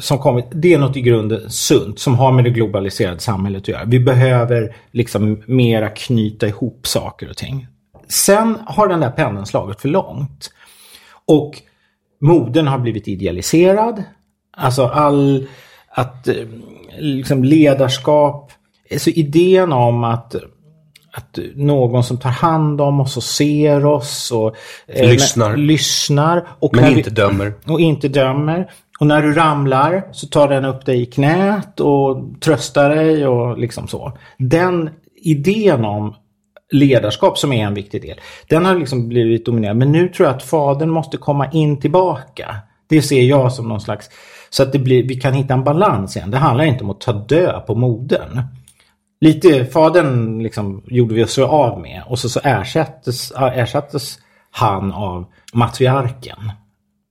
som kommit, det är något i grunden sunt som har med det globaliserade samhället att göra. Vi behöver liksom mera knyta ihop saker och ting. Sen har den där pendeln slagit för långt. Och modern har blivit idealiserad. Alltså all att eh, liksom ledarskap, alltså idén om att att någon som tar hand om oss och ser oss och eh, Lyssnar. när- lyssnar och Men när vi- inte dömer. och inte dömer. Och när du ramlar så tar den upp dig i knät och tröstar dig och liksom så. Den idén om ledarskap som är en viktig del, den har liksom blivit dominerad. Men nu tror jag att fadern måste komma in tillbaka. Det ser jag som någon slags, så att det blir, vi kan hitta en balans igen. Det handlar inte om att ta död på modern. Lite, fadern liksom gjorde vi oss av med och så, så ersattes, ersattes han av matriarken.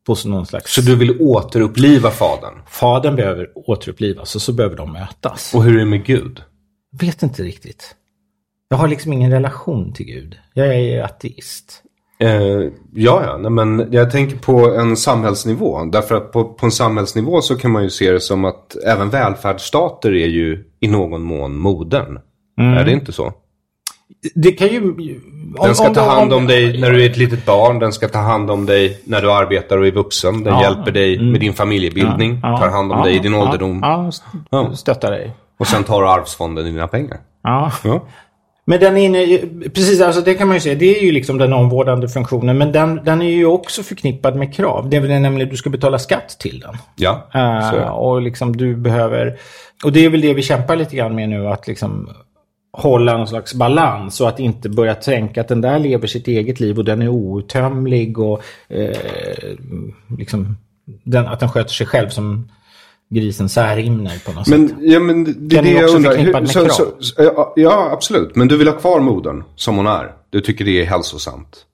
På någon slags... Så du vill återuppliva fadern? Fadern behöver återupplivas och så behöver de mötas. Och hur är det med Gud? Vet inte riktigt. Jag har liksom ingen relation till Gud. Jag är ateist. Eh, ja, ja. Nej, men jag tänker på en samhällsnivå. Därför att på, på en samhällsnivå så kan man ju se det som att även välfärdsstater är ju i någon mån modern. Är det inte så? Det kan ju... Om, Den ska ta hand om dig när du är ett litet barn. Den ska ta hand om dig när du arbetar och är vuxen. Den Ja. hjälper dig med din familjebildning. Ja, tar hand om dig i din ålderdom. Ja, st- Ja. stöttar dig. Och sen tar du arvsfonden dina pengar. Ja. Men den inne, precis, alltså det kan man ju säga, det är ju liksom den omvårdande funktionen. Men den, den är ju också förknippad med krav. Det är väl nämligen att du ska betala skatt till den. Ja, det. och liksom du behöver, och det är väl det vi kämpar lite grann med nu, att liksom hålla någon slags balans och att inte börja tänka att den där lever sitt eget liv och den är outtömlig och eh, liksom den, att den sköter sig själv som grisen Särimner på något sätt. Men, ja, men det, det är det jag undrar. med så, så, så, ja, absolut. Men du vill ha kvar modern som hon är. Du tycker det är hälsosamt.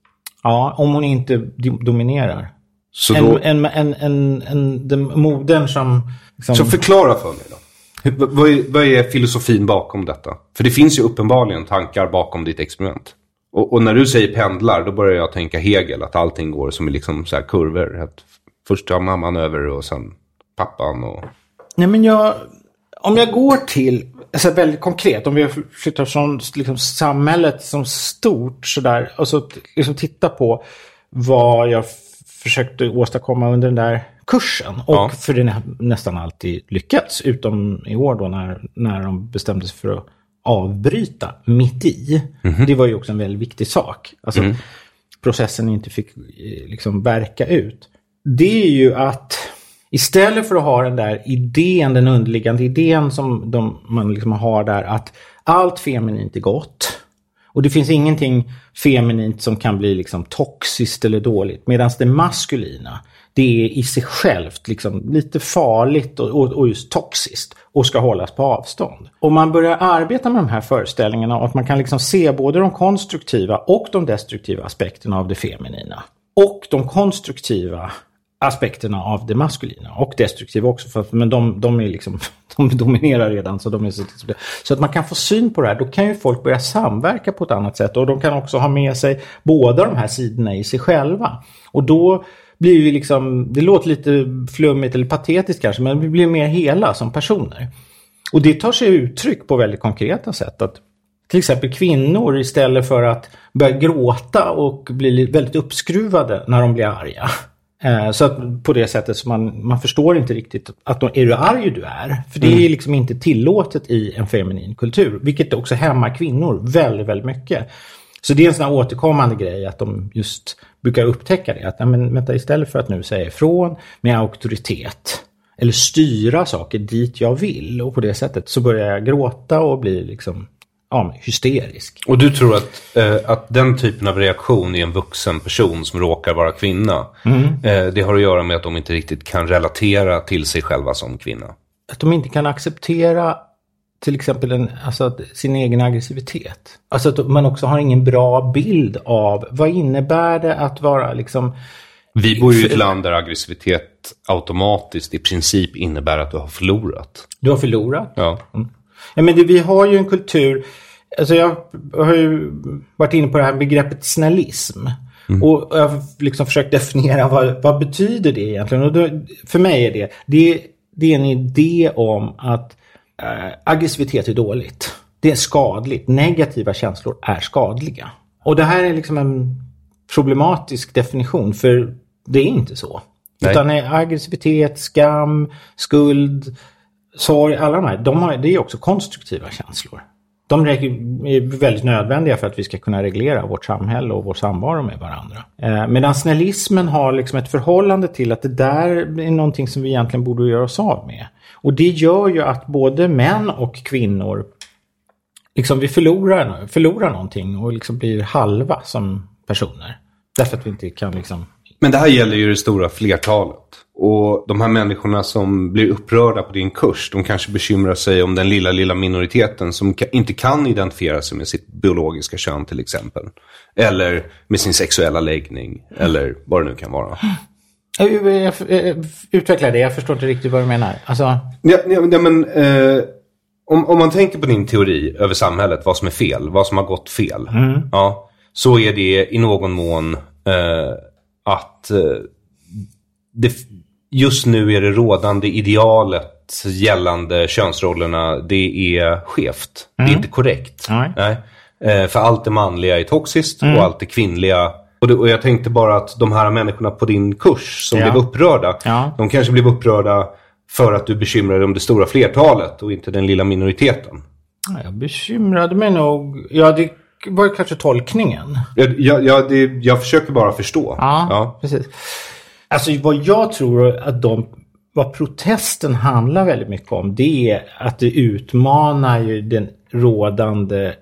Ja, om hon inte do- dominerar. Så, En, då, en, en, en, en, den modern som... Liksom, så förklara för mig då. Hur, vad, vad är, vad är filosofin bakom detta? För det finns ju uppenbarligen tankar bakom ditt experiment. Och, och när du säger pendlar, då börjar jag tänka Hegel. Att allting går som i liksom så här kurvor. Att först tar mamman över och sen pappan. Och... Nej, men jag... Om jag går till, alltså väldigt konkret, om vi flyttar från liksom, samhället som stort sådär, och så liksom titta på vad jag försökte åstadkomma under den där kursen. Och Ja. för det nä- nästan alltid lyckats, utom i år då när, när de bestämde sig för att avbryta mitt i. Det var ju också en väldigt viktig sak. Alltså, processen inte fick eh, liksom verka ut. Det är ju att Istället för att ha den där idén, den underliggande idén som de, man liksom har där att allt feminint är gott. Och det finns ingenting feminint som kan bli liksom toxiskt eller dåligt. Medan det maskulina, det är i sig självt liksom lite farligt och, och, och just toxiskt och ska hållas på avstånd. Om man börjar arbeta med de här föreställningarna och att man kan liksom se både de konstruktiva och de destruktiva aspekterna av det feminina. Och de konstruktiva aspekterna av det maskulina och destruktiva också. För, men de, de, är liksom, de dominerar redan. Så, de är så, så att man kan få syn på det här. Då kan ju folk börja samverka på ett annat sätt. Och de kan också ha med sig båda de här sidorna i sig själva. Och då blir vi liksom, det låter lite flummigt eller patetiskt kanske, men vi blir mer hela som personer. Och det tar sig uttryck på väldigt konkreta sätt. Att till exempel kvinnor istället för att börja gråta och bli väldigt uppskruvade när de blir arga så att på det sättet så man, man förstår inte riktigt att de, är du arg du är. För det är mm. liksom inte tillåtet i en feminin kultur. Vilket också hämmar kvinnor väldigt, väldigt mycket. Så det är en sån här återkommande grej att de just brukar upptäcka det. Att men, vänta, istället för att nu säga ifrån med auktoritet eller styra saker dit jag vill och på det sättet så börjar jag gråta och bli liksom ja, hysterisk. Och du tror att, eh, att den typen av reaktion i en vuxen person som råkar vara kvinna, mm. eh, det har att göra med att de inte riktigt kan relatera till sig själva som kvinna? Att de inte kan acceptera till exempel en, alltså, sin egen aggressivitet. Alltså att man också har ingen bra bild av vad innebär det att vara liksom... Vi bor ju i ett land där aggressivitet automatiskt i princip innebär att du har förlorat. Du har förlorat? Ja. Mm. Ja, men det, vi har ju en kultur, alltså jag har ju varit inne på det här begreppet snällism. Mm. Och jag har liksom försökt definiera vad, vad betyder det egentligen. Och då, för mig är det, det, det är en idé om att äh, aggressivitet är dåligt. Det är skadligt. Negativa känslor är skadliga. Och det här är liksom en problematisk definition för det är inte så. Nej. Utan aggressivitet, skam, skuld, sorg, alla de här, de har, det är också konstruktiva känslor. De är väldigt nödvändiga för att vi ska kunna reglera vårt samhälle och vår samvaro med varandra. Eh, medan snällismen har liksom ett förhållande till att det där är någonting som vi egentligen borde göra oss av med. Och det gör ju att både män och kvinnor liksom vi förlorar, förlorar någonting och liksom blir halva som personer. Därför att vi inte kan liksom men det här gäller ju det stora flertalet. Och de här människorna som blir upprörda på din kurs, de kanske bekymrar sig om den lilla, lilla minoriteten som inte kan identifiera sig med sitt biologiska kön till exempel. Eller med sin sexuella läggning, eller vad det nu kan vara. Utveckla det, jag förstår inte riktigt vad du menar. Alltså... Ja, ja, men, eh, om, om man tänker på din teori över samhället, vad som är fel, vad som har gått fel. Mm. Ja, så är det i någon mån eh, att eh, det, just nu är det rådande idealet gällande könsrollerna, det är skevt. Mm. Det är mm. inte korrekt. Nej. Nej. Eh, för allt det manliga är toxiskt mm. och allt det kvinnliga och, det, och, jag tänkte bara att de här människorna på din kurs som ja. blev upprörda, ja. de kanske blev upprörda för att du bekymrade dig om det stora flertalet och inte den lilla minoriteten. Jag bekymrade mig nog. Ja, det var kanske tolkningen. Jag, jag, det, jag försöker bara förstå. Ja, ja, precis. Alltså vad jag tror att de, vad protesten handlar väldigt mycket om det är att det utmanar ju den rådande eh,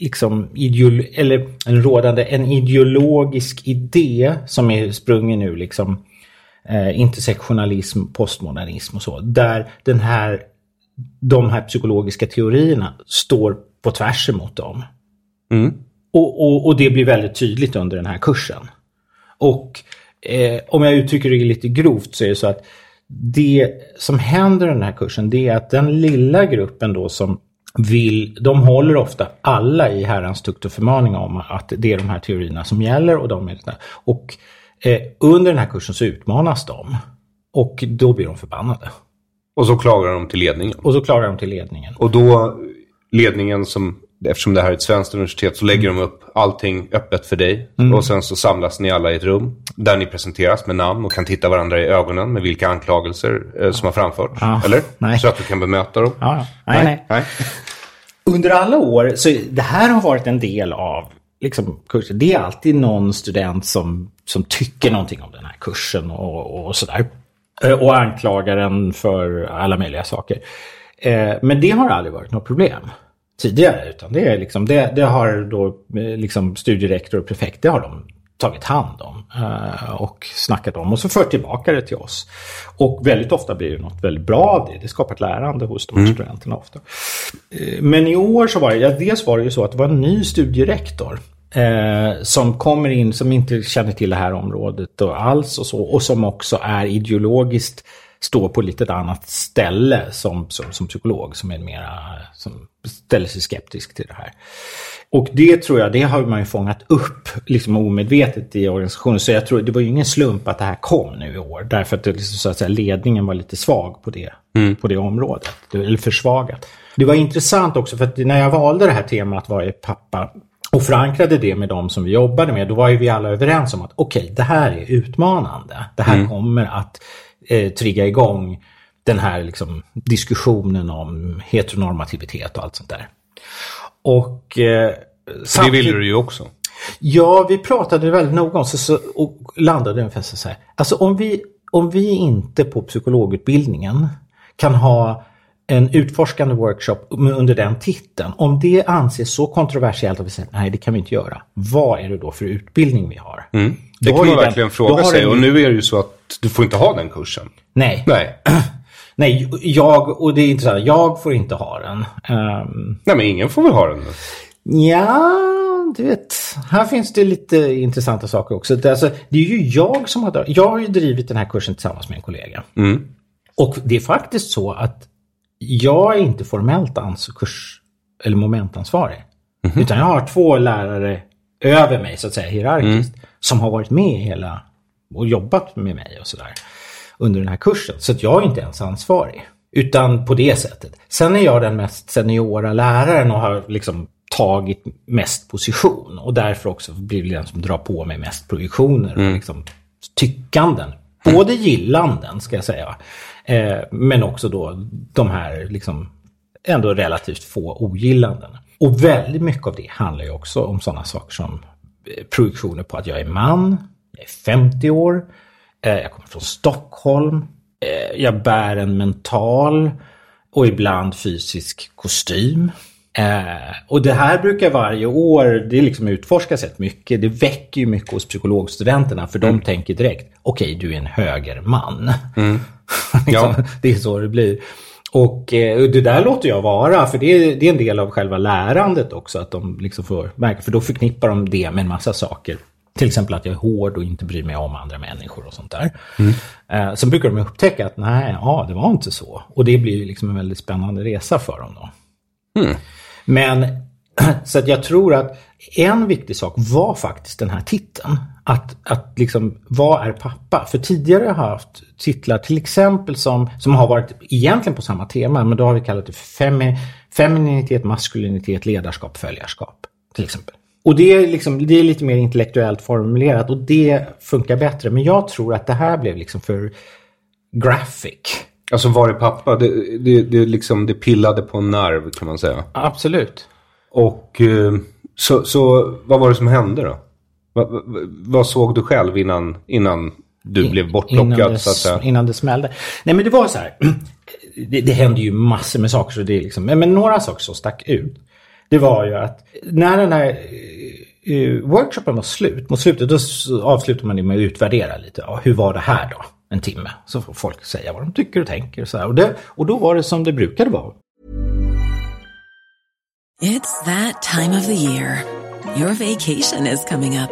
liksom ideolo eller en rådande en ideologisk idé som är sprungen ur liksom eh, intersektionalism, postmodernism och så. Där den här, de här psykologiska teorierna står på tvärs emot dem. Mm. Och, och, och, det blir väldigt tydligt under den här kursen. Och eh, om jag uttrycker det lite grovt så är det så att det som händer i den här kursen det är att den lilla gruppen då som vill, de håller ofta alla i herrans tukt och förmaning om att det är de här teorierna som gäller och de är det Och eh, under den här kursen så utmanas de. Och då blir de förbannade. Och så klagar de till ledningen. Och så klagar de till ledningen. Och då ledningen som eftersom det här är ett svenskt universitet så lägger mm. de upp allting öppet för dig. Mm. Och sen så samlas ni alla i ett rum där ni presenteras med namn och kan titta varandra i ögonen med vilka anklagelser eh, som har framförts. Ja. Eller? Nej. Så att du kan bemöta dem. Ja. Nej, nej, nej. Under alla år, så det här har varit en del av liksom, kursen. Det är alltid någon student som, som tycker någonting om den här kursen och, och sådär. Eh, och anklagar en för alla möjliga saker. Eh, men det har aldrig varit något problem tidigare. Utan det, är liksom, det, det har då eh, liksom studierektor och prefekt, det har de tagit hand om och snackat om och så fört tillbaka det till oss. Och väldigt ofta blir det något väldigt bra av det. Det skapar ett lärande hos de mm. studenterna ofta. Men i år så var det, ja, dels var det ju så att det var en ny studierektor Eh, som kommer in som inte känner till det här området och alls och så. Och som också är ideologiskt står på lite ett annat ställe som, som, som psykolog som är mera, som ställer sig skeptisk till det här. Och det tror jag, det har man ju fångat upp liksom omedvetet i organisationen. Så jag tror det var ju ingen slump att det här kom nu i år. Därför att, det, liksom, så att säga, ledningen var lite svag på det, mm. på det området. Eller försvagat. Det var intressant också för att när jag valde det här temat var jag pappa och förankrade det med de som vi jobbade med, då var ju vi alla överens om att okej, okay, det här är utmanande. Det här mm. kommer att eh, trigga igång den här liksom, diskussionen om heteronormativitet och allt sånt där. Och eh, Det ville du ju också. Ja, vi pratade väldigt noga om så, och landade ungefär så här. Alltså om vi, om vi inte på psykologutbildningen kan ha en utforskande workshop under den titeln. Om det anses så kontroversiellt att vi säger nej det kan vi inte göra. Vad är det då för utbildning vi har? Mm. Det då kan man verkligen den, fråga sig och nu är det ju så att du får inte ha den kursen. Nej. Nej. Nej, jag, och det är intressant, jag får inte ha den. Um, nej, men ingen får väl ha den? Ja, du vet, här finns det lite intressanta saker också. Det, alltså, det är ju jag som har, jag har ju drivit den här kursen tillsammans med en kollega. Mm. Och det är faktiskt så att jag är inte formellt kurs eller momentansvarig. Mm -hmm. Utan jag har två lärare över mig så att säga hierarkiskt. Mm. Som har varit med hela och jobbat med mig och sådär. Under den här kursen. Så att jag är inte ens ansvarig. Utan på det sättet. Sen är jag den mest seniora läraren och har liksom tagit mest position. Och därför också blivit den som drar på mig mest projektioner och mm. liksom tyckanden. Både gillanden ska jag säga. Eh, men också då de här liksom ändå relativt få ogillanden. Och väldigt mycket av det handlar ju också om sådana saker som eh, projektioner på att jag är man, jag är 50 år, eh, jag kommer från Stockholm, eh, jag bär en mental och ibland fysisk kostym. Eh, och det här brukar varje år, det liksom utforskas rätt mycket. Det väcker ju mycket hos psykologstudenterna för mm. de tänker direkt, okej okay, du är en högerman. Mm. liksom, ja. Det är så det blir. Och eh, det där låter jag vara, för det är, det är en del av själva lärandet också. Att de liksom får märka, för då förknippar de det med en massa saker. Till exempel att jag är hård och inte bryr mig om andra människor och sånt där. Mm. Eh, sen brukar de upptäcka att nej, ja, det var inte så. Och det blir liksom en väldigt spännande resa för dem då. Mm. Men så att jag tror att en viktig sak var faktiskt den här titeln. Att, att liksom, vad är pappa? För tidigare har jag haft titlar till exempel som, som har varit egentligen på samma tema, men då har vi kallat det för femi, femininitet, maskulinitet, ledarskap, följarskap. Till exempel. Och det är, liksom, det är lite mer intellektuellt formulerat och det funkar bättre. Men jag tror att det här blev liksom för graphic. Alltså var är pappa? Det, det, det, liksom, det pillade på en nerv kan man säga. Absolut. Och eh, så, så vad var det som hände då? Vad, vad såg du själv innan, innan du In, blev bortplockad? så att säga? Innan det smällde. Nej men det var så här. Det, det hände ju massor med saker. Så det liksom, men några saker som stack ut. Det var ju att när den här uh, workshopen var slut. Mot slutet då avslutar man det med att utvärdera lite. Ja, hur var det här då? En timme. Så får folk säga vad de tycker och tänker. Och, så här. Och, det, och då var det som det brukade vara. It's that time of the year. Your vacation is coming up.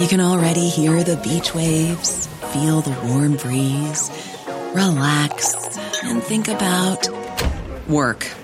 You can already hear the beach waves, feel the warm breeze, relax and think about work.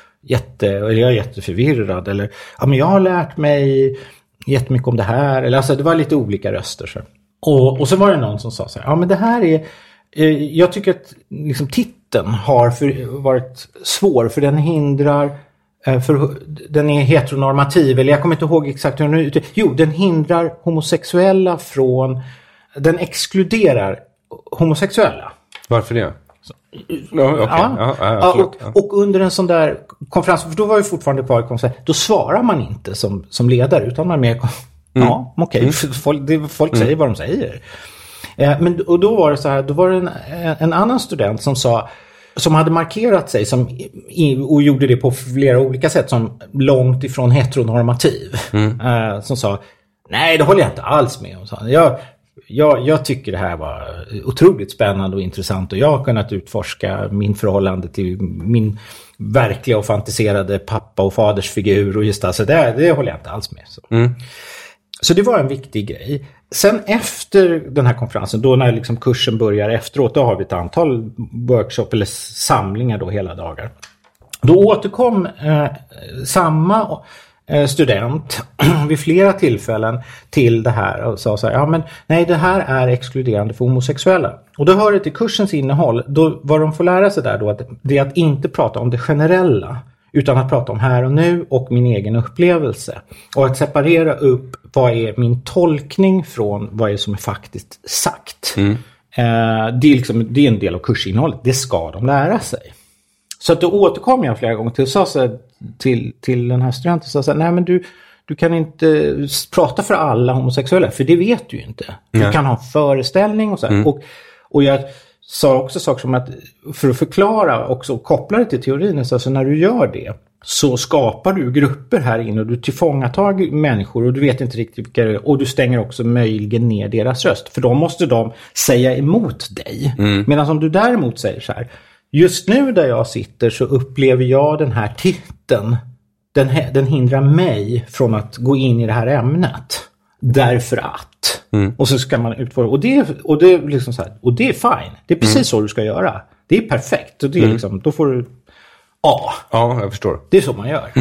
Jätte, eller jag är jätteförvirrad. Eller, ja men jag har lärt mig jättemycket om det här. Eller alltså det var lite olika röster. Så. Och, och så var det någon som sa så här, ja men det här är, eh, jag tycker att liksom, titeln har för, varit svår för den hindrar eh, för den är heteronormativ, eller jag kommer inte ihåg exakt hur den är. Jo, den hindrar homosexuella från... Den exkluderar homosexuella. Varför det? Ja, okej. Ja. Ja, ja, och, och under en sån där konferens, för då var vi fortfarande kvar i konferens, då svarar man inte som, som ledare utan man är mer, ja okej, folk, det, folk säger vad de säger. Eh, men, och då var det så här, då var det en, en annan student som sa, som hade markerat sig som, och gjorde det på flera olika sätt som långt ifrån heteronormativ. Eh, som sa, nej det håller jag inte alls med om. Jag, jag, jag tycker det här var otroligt spännande och intressant och jag har kunnat utforska min förhållande till min verkliga och fantiserade pappa och fadersfigur och just alltså det, det håller jag inte alls med. Så. Så det var en viktig grej. Sen efter den här konferensen, då när liksom kursen börjar efteråt, då har vi ett antal workshop eller samlingar då hela dagar. Då återkom eh, samma student vid flera tillfällen till det här och sa så här, ja men nej det här är exkluderande för homosexuella. Och då hör det till kursens innehåll, då, vad de får lära sig där då, att det är att inte prata om det generella. Utan att prata om här och nu och min egen upplevelse. Och att separera upp vad är min tolkning från vad är som är faktiskt sagt. Eh, det, är liksom, det är en del av kursinnehållet, det ska de lära sig. Så att då återkom jag flera gånger till, och sa så här, till, till den här studenten. Så så här, Nej men du, du kan inte prata för alla homosexuella, för det vet du ju inte. Du kan ha en föreställning och så här. Och, och jag sa också saker som att, för att förklara också och koppla det till teorin, så alltså när du gör det så skapar du grupper här inne och du tillfångatar människor och du vet inte riktigt vilka det är. Och du stänger också möjligen ner deras röst. För då måste de säga emot dig. Medan om du däremot säger så här. Just nu där jag sitter så upplever jag den här titeln. Den, den hindrar mig från att gå in i det här ämnet. Därför att. Och så ska man utföra. Och det, och det, är liksom så här, och det är fine. Det är precis så du ska göra. Det är perfekt. Och det är liksom, då får du A. Ja, jag förstår. Det är så man gör.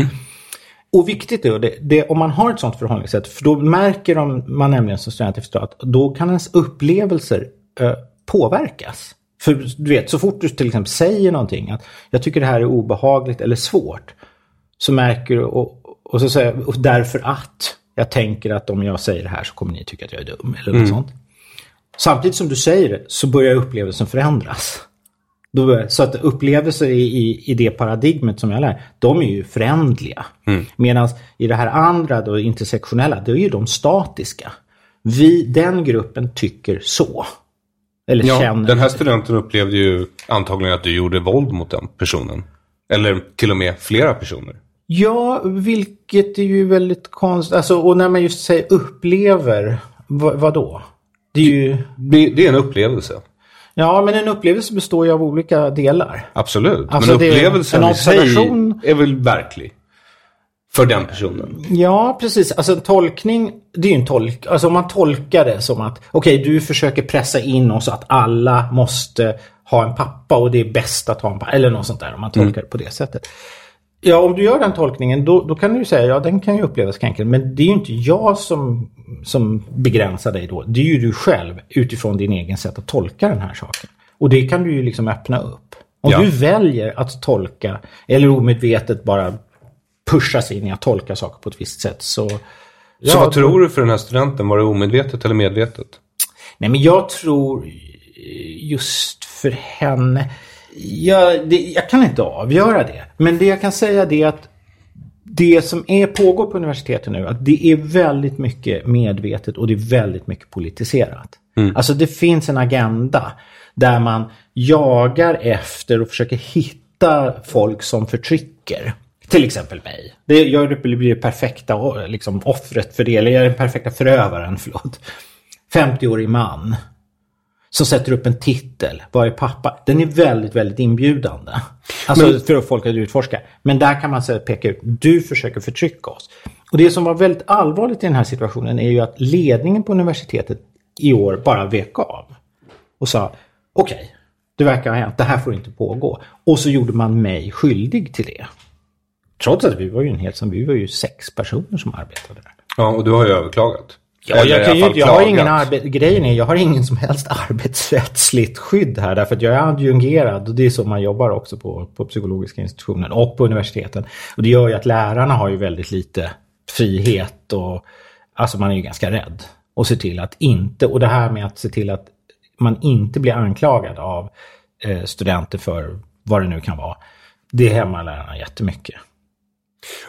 Och viktigt är det, det, om man har ett sånt förhållningssätt, för då märker de, man nämligen som student efter att då kan ens upplevelser eh, påverkas. För du vet, så fort du till exempel säger någonting, att jag tycker det här är obehagligt eller svårt, så märker du, och, och så säger jag, och därför att jag tänker att om jag säger det här så kommer ni tycka att jag är dum, eller något sånt. Samtidigt som du säger det så börjar upplevelsen förändras. Börjar- så att upplevelser i, i, i det paradigmet som jag lär, de är ju förändliga. Medan i det här andra, då, intersektionella, då är ju de statiska. Vi, den gruppen tycker så. Eller Ja, känner. den här studenten upplevde ju antagligen att du gjorde våld mot den personen. Eller till och med flera personer. Ja, vilket är ju väldigt konstigt. Alltså, och när man just säger upplever, vad, vad då? Det är ju... Det, det är en upplevelse. Ja, men en upplevelse består ju av olika delar. Absolut. Alltså, Men upplevelsen en i sig observation. är väl verklig. För den personen. Ja, precis. Alltså en tolkning, det är ju en tolk. Alltså om man tolkar det som att okej, du försöker pressa in oss att alla måste ha en pappa och det är bäst att ha en pappa. Eller något sånt där om man tolkar det på det sättet. Ja, om du gör den tolkningen då, då kan du ju säga ja, den kan ju upplevas kränkande. Men det är ju inte jag som, som begränsar dig då. Det är ju du själv utifrån din egen sätt att tolka den här saken. Och det kan du ju liksom öppna upp. Om Ja. du väljer att tolka eller omedvetet bara pusha sig in i att tolka saker på ett visst sätt så... Så Ja, vad tror du för den här studenten? Var det omedvetet eller medvetet? Nej, men jag tror just för henne... Jag, det, jag kan inte avgöra det. Men det jag kan säga det är att det som är, pågår på universitetet nu, att det är väldigt mycket medvetet och det är väldigt mycket politiserat. Alltså det finns en agenda där man jagar efter och försöker hitta folk som förtrycker. Till exempel mig. Det, jag blir det perfekta liksom, offret för det. Eller jag är den perfekta förövaren, förlåt. 50-årig man. Som sätter upp en titel. Vad är pappa? Den är väldigt, väldigt inbjudande. Alltså Men- för folk att utforska. Men där kan man säga, peka ut. Du försöker förtrycka oss. Och det som var väldigt allvarligt i den här situationen är ju att ledningen på universitetet i år bara vek av. Och sa, okej, det verkar ha hänt. Det här får inte pågå. Och så gjorde man mig skyldig till det. Trots att vi var ju en hel, vi var ju sex personer som arbetade där. Ja, och du har ju överklagat. Ja, jag, kan ju, jag har ingen arbet, grejen är, jag har ingen som helst arbetsrättsligt skydd här därför att jag är adjungerad och det är så man jobbar också på, på psykologiska institutionen och på universiteten. Och det gör ju att lärarna har ju väldigt lite frihet och alltså man är ju ganska rädd. Och se till att inte, och det här med att se till att man inte blir anklagad av eh, studenter för vad det nu kan vara. Det hämmar lärarna jättemycket.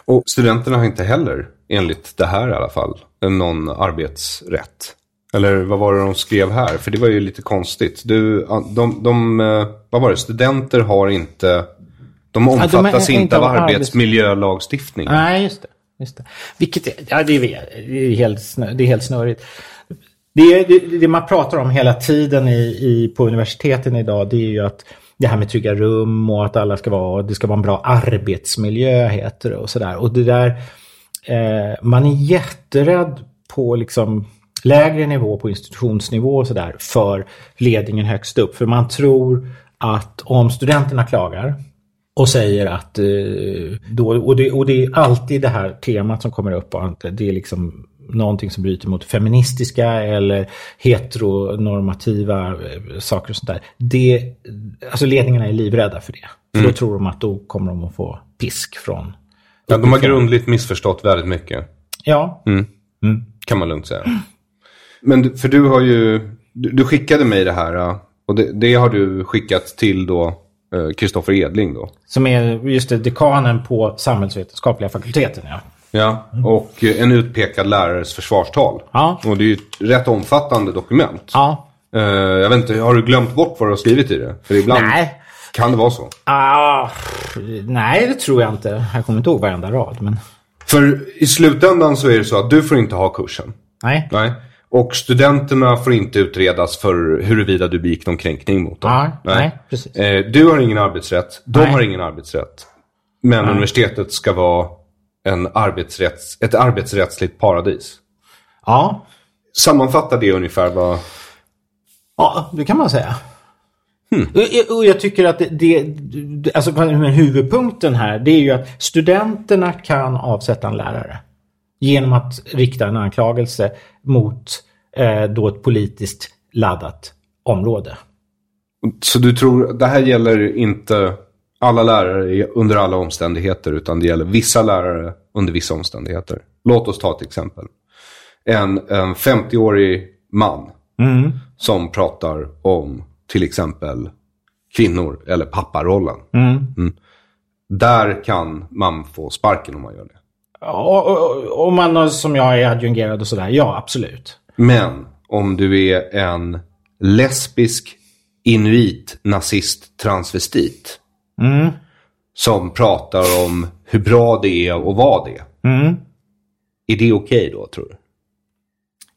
Och studenterna har inte heller, enligt det här i alla fall, någon arbetsrätt. Eller vad var det de skrev här? För det var ju lite konstigt. Du, de, de, eh, vad var det? Studenter har inte, de är omfattas inte inte av av arbets- arbetsmiljölagstiftning. Nej, just det. Just det. Vilket är, ja, det, är, det, är helt, det är helt snurrigt. Det, är, det, det man pratar om hela tiden i, i, på universiteten idag det är ju att det här med trygga rum och att alla ska vara, det ska vara en bra arbetsmiljö heter det och sådär. Och det där, eh, man är jätterädd på liksom lägre nivå, på institutionsnivå och sådär för ledningen högst upp. För man tror att om studenterna klagar och säger att eh, då, och, det, och det är alltid det här temat som kommer upp det är liksom någonting som bryter mot feministiska eller heteronormativa eh, saker och sånt där. Det, alltså ledningarna är livrädda för det. För då tror de att då kommer de att få pisk från... Ja, de har grundligt missförstått väldigt mycket. Ja, Kan man lugnt säga. Men du- för du har ju, du, du skickade mig det här. eh, Och det, det har du skickat till då Kristoffer Edling då. som är just det, dekanen på samhällsvetenskapliga fakulteten. Ja. Ja, och eh, en utpekad lärares försvarstal. Ja. Och det är ju ett rätt omfattande dokument. ja. Eh, jag vet inte, har du glömt bort vad du har skrivit i det? För ibland Nej. Kan det vara så. Ah, nej, det tror jag inte. Jag kommer inte ihåg varenda rad, men För i slutändan så är det så att du får inte ha kursen. nej. Nej. Och studenterna får inte utredas för huruvida du begick någon kränkning mot dem. Ja, nej, precis. Eh, du har ingen arbetsrätt. De Nej. har ingen arbetsrätt. Men universitetet ska vara en arbetsrätts, ett arbetsrättsligt paradis. Ja, Sammanfatta det ungefär vad... Ja, det kan man säga. Och, jag- och jag tycker att det, det, alltså men huvudpunkten här det är ju att studenterna kan avsätta en lärare. Genom att rikta en anklagelse mot eh, då ett politiskt laddat område. Så du tror, det här gäller inte alla lärare under alla omständigheter, utan det gäller vissa lärare under vissa omständigheter. Låt oss ta ett exempel. En, en 50-årig man som pratar om till exempel kvinnor eller papparollen. Mm. Där kan man få sparken om man gör det. Och, och, om man som jag är adjungerad och sådär, ja absolut. Men om du är en lesbisk inuit nazist transvestit som pratar om hur bra det är att vara det. Är det okej då tror du?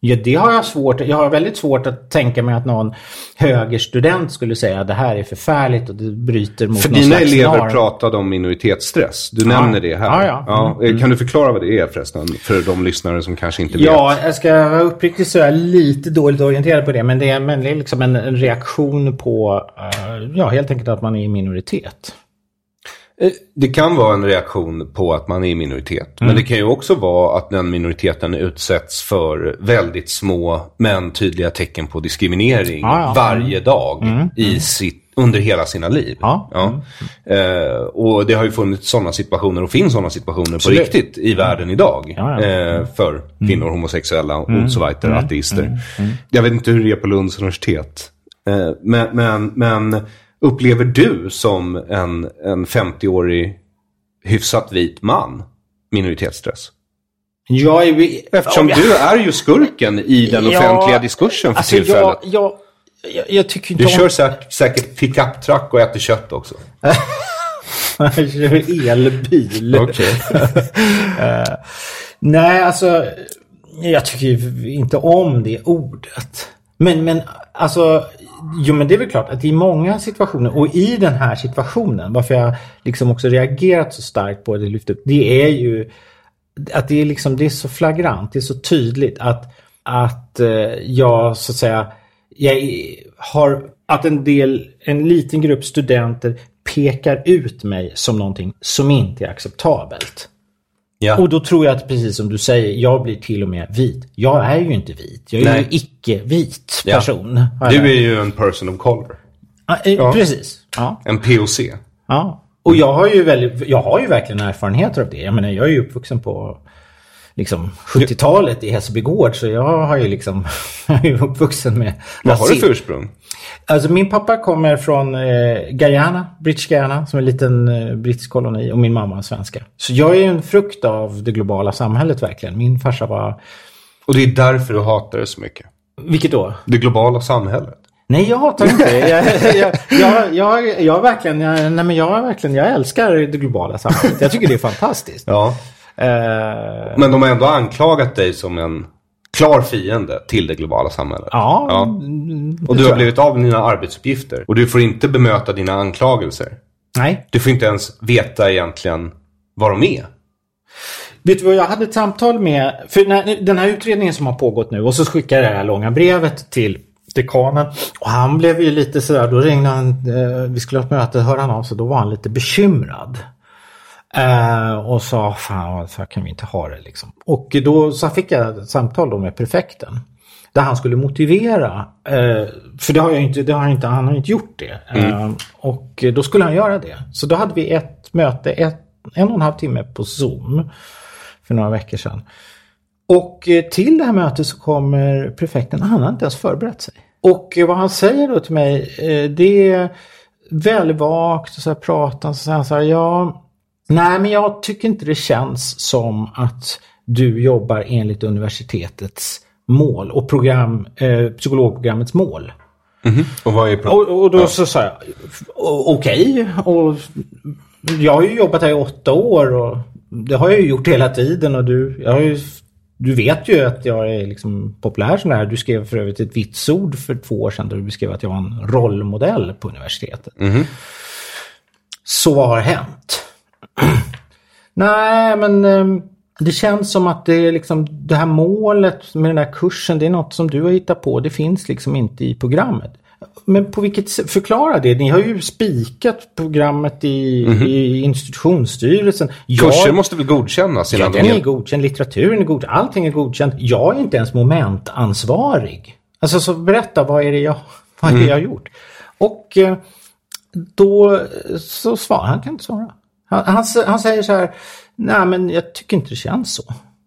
Ja, det har jag svårt. Jag har väldigt svårt att tänka mig att någon högerstudent skulle säga att det här är förfärligt och det bryter mot För någon dina elever norm. pratade om minoritetsstress. Du nämner det här. Ja, ja. Mm, Kan du förklara vad det är förresten? För de lyssnare som kanske inte vet. Ja, jag ska vara uppriktig så är jag lite dåligt orienterad på det. Men det är, men det är liksom en, en reaktion på, eh, ja helt enkelt att man är i minoritet. Eh, Det kan vara en reaktion på att man är i minoritet. Mm. Men det kan ju också vara att den minoriteten utsätts för väldigt små men tydliga tecken på diskriminering Ja, ja. varje dag i sitt, under hela sina liv. Ja. Eh, och det har ju funnits sådana situationer och finns sådana situationer Absolut. på riktigt i världen idag. Ja, ja. Eh, för kvinnor, homosexuella och så vidare, ateister. Jag vet inte hur det är på Lunds universitet. Eh, men, men, men upplever du som en, en 50-årig hyfsat vit man minoritetsstress? Jag är, Eftersom Ja, du är ju skurken i den Ja, offentliga diskursen för alltså, tillfället. Jag, jag, jag, jag tycker Du om... kör säkert, säkert pick-up-truck och äter kött också. Han kör elbil. Eh, nej, alltså jag tycker inte om det ordet. Men, men alltså, jo men det är väl klart att i många situationer och i den här situationen, varför jag liksom också reagerat så starkt på det lyft upp, det är ju att det är liksom, det är så flagrant, det är så tydligt att, att eh, jag så att säga, jag har, att en del, en liten grupp studenter pekar ut mig som någonting som inte är acceptabelt. Ja. Och då tror jag att precis som du säger, jag blir till och med vit. Jag är ju inte vit. Jag är Nej. ju icke-vit Ja. person. Du är ju en person of color. Ja, eh, Precis. Ja. En POC. ja. Och jag har ju väldigt, jag har ju verkligen erfarenheter av det. Jag menar, jag är ju uppvuxen på liksom 70-talet i Hässelby gård. Så jag har ju liksom, uppvuxen med Vad har du för ursprung? Alltså min pappa kommer från eh, Guyana, British Guyana, som är en liten eh, brittisk koloni. Och min mamma är svenska. Så jag är ju en frukt av det globala samhället verkligen. Min farsa var, Och det är därför du hatar det så mycket. vilket då? Det globala samhället. Nej, jag hatar inte det. Jag, jag, jag, jag, jag, verkligen, jag, nej, men jag, verkligen, jag älskar det globala samhället. Jag tycker det är fantastiskt. Ja. Eh, Men de har ändå anklagat dig som en klar fiende till det globala samhället. ja, Och du har blivit av med dina arbetsuppgifter. Och du får inte bemöta dina anklagelser. nej. Du får inte ens veta egentligen vad de är. Vet du vad, jag hade ett samtal med, för när, den här utredningen som har pågått nu och så skickade jag det här långa brevet till dekanen. Och han blev ju lite sådär, då ringde han, eh, vi skulle ha ett möte, hörde han av sig, då var han lite bekymrad. Eh, och sa, fan så här kan vi inte ha det liksom. Och då så fick jag ett samtal då med prefekten. Där han skulle motivera, eh, för det har jag inte, det har jag inte, han har inte gjort det. Eh, och då skulle han göra det. Så då hade vi ett möte, ett, en och en halv timme på Zoom för några veckor sedan. Och eh, till det här mötet så kommer prefekten, han har inte ens förberett sig. Och eh, vad han säger då till mig, eh, det är väldigt vagt och så här pratar så han så här, ja, nej men jag tycker inte det känns som att du jobbar enligt universitetets mål och program, eh, psykologprogrammets mål. Och vad är Och, och då så sa jag, "O- okej. Och jag har ju jobbat här i åtta år och det har jag ju gjort hela tiden. Och du, jag har ju, du vet ju att jag är liksom populär sån här. Du skrev för övrigt ett vitsord för två år sedan där du beskrev att jag var en rollmodell på universitetet. Så vad har hänt? Nej, men eh, det känns som att det är liksom det här målet med den här kursen, det är något som du har hittat på. Det finns liksom inte i programmet. Men på vilket sätt, förklara det. Ni har ju spikat programmet i, i institutionsstyrelsen. Jag- Kurser måste väl godkännas Ja, den de... är godkänd, litteraturen är godkänd, allting är godkänt. Jag är inte ens momentansvarig. Alltså så berätta, vad är det jag, vad är det jag har gjort? Och eh, då så svarar han, kan inte svara. Han, han, han säger så här, nej men jag tycker inte det känns så.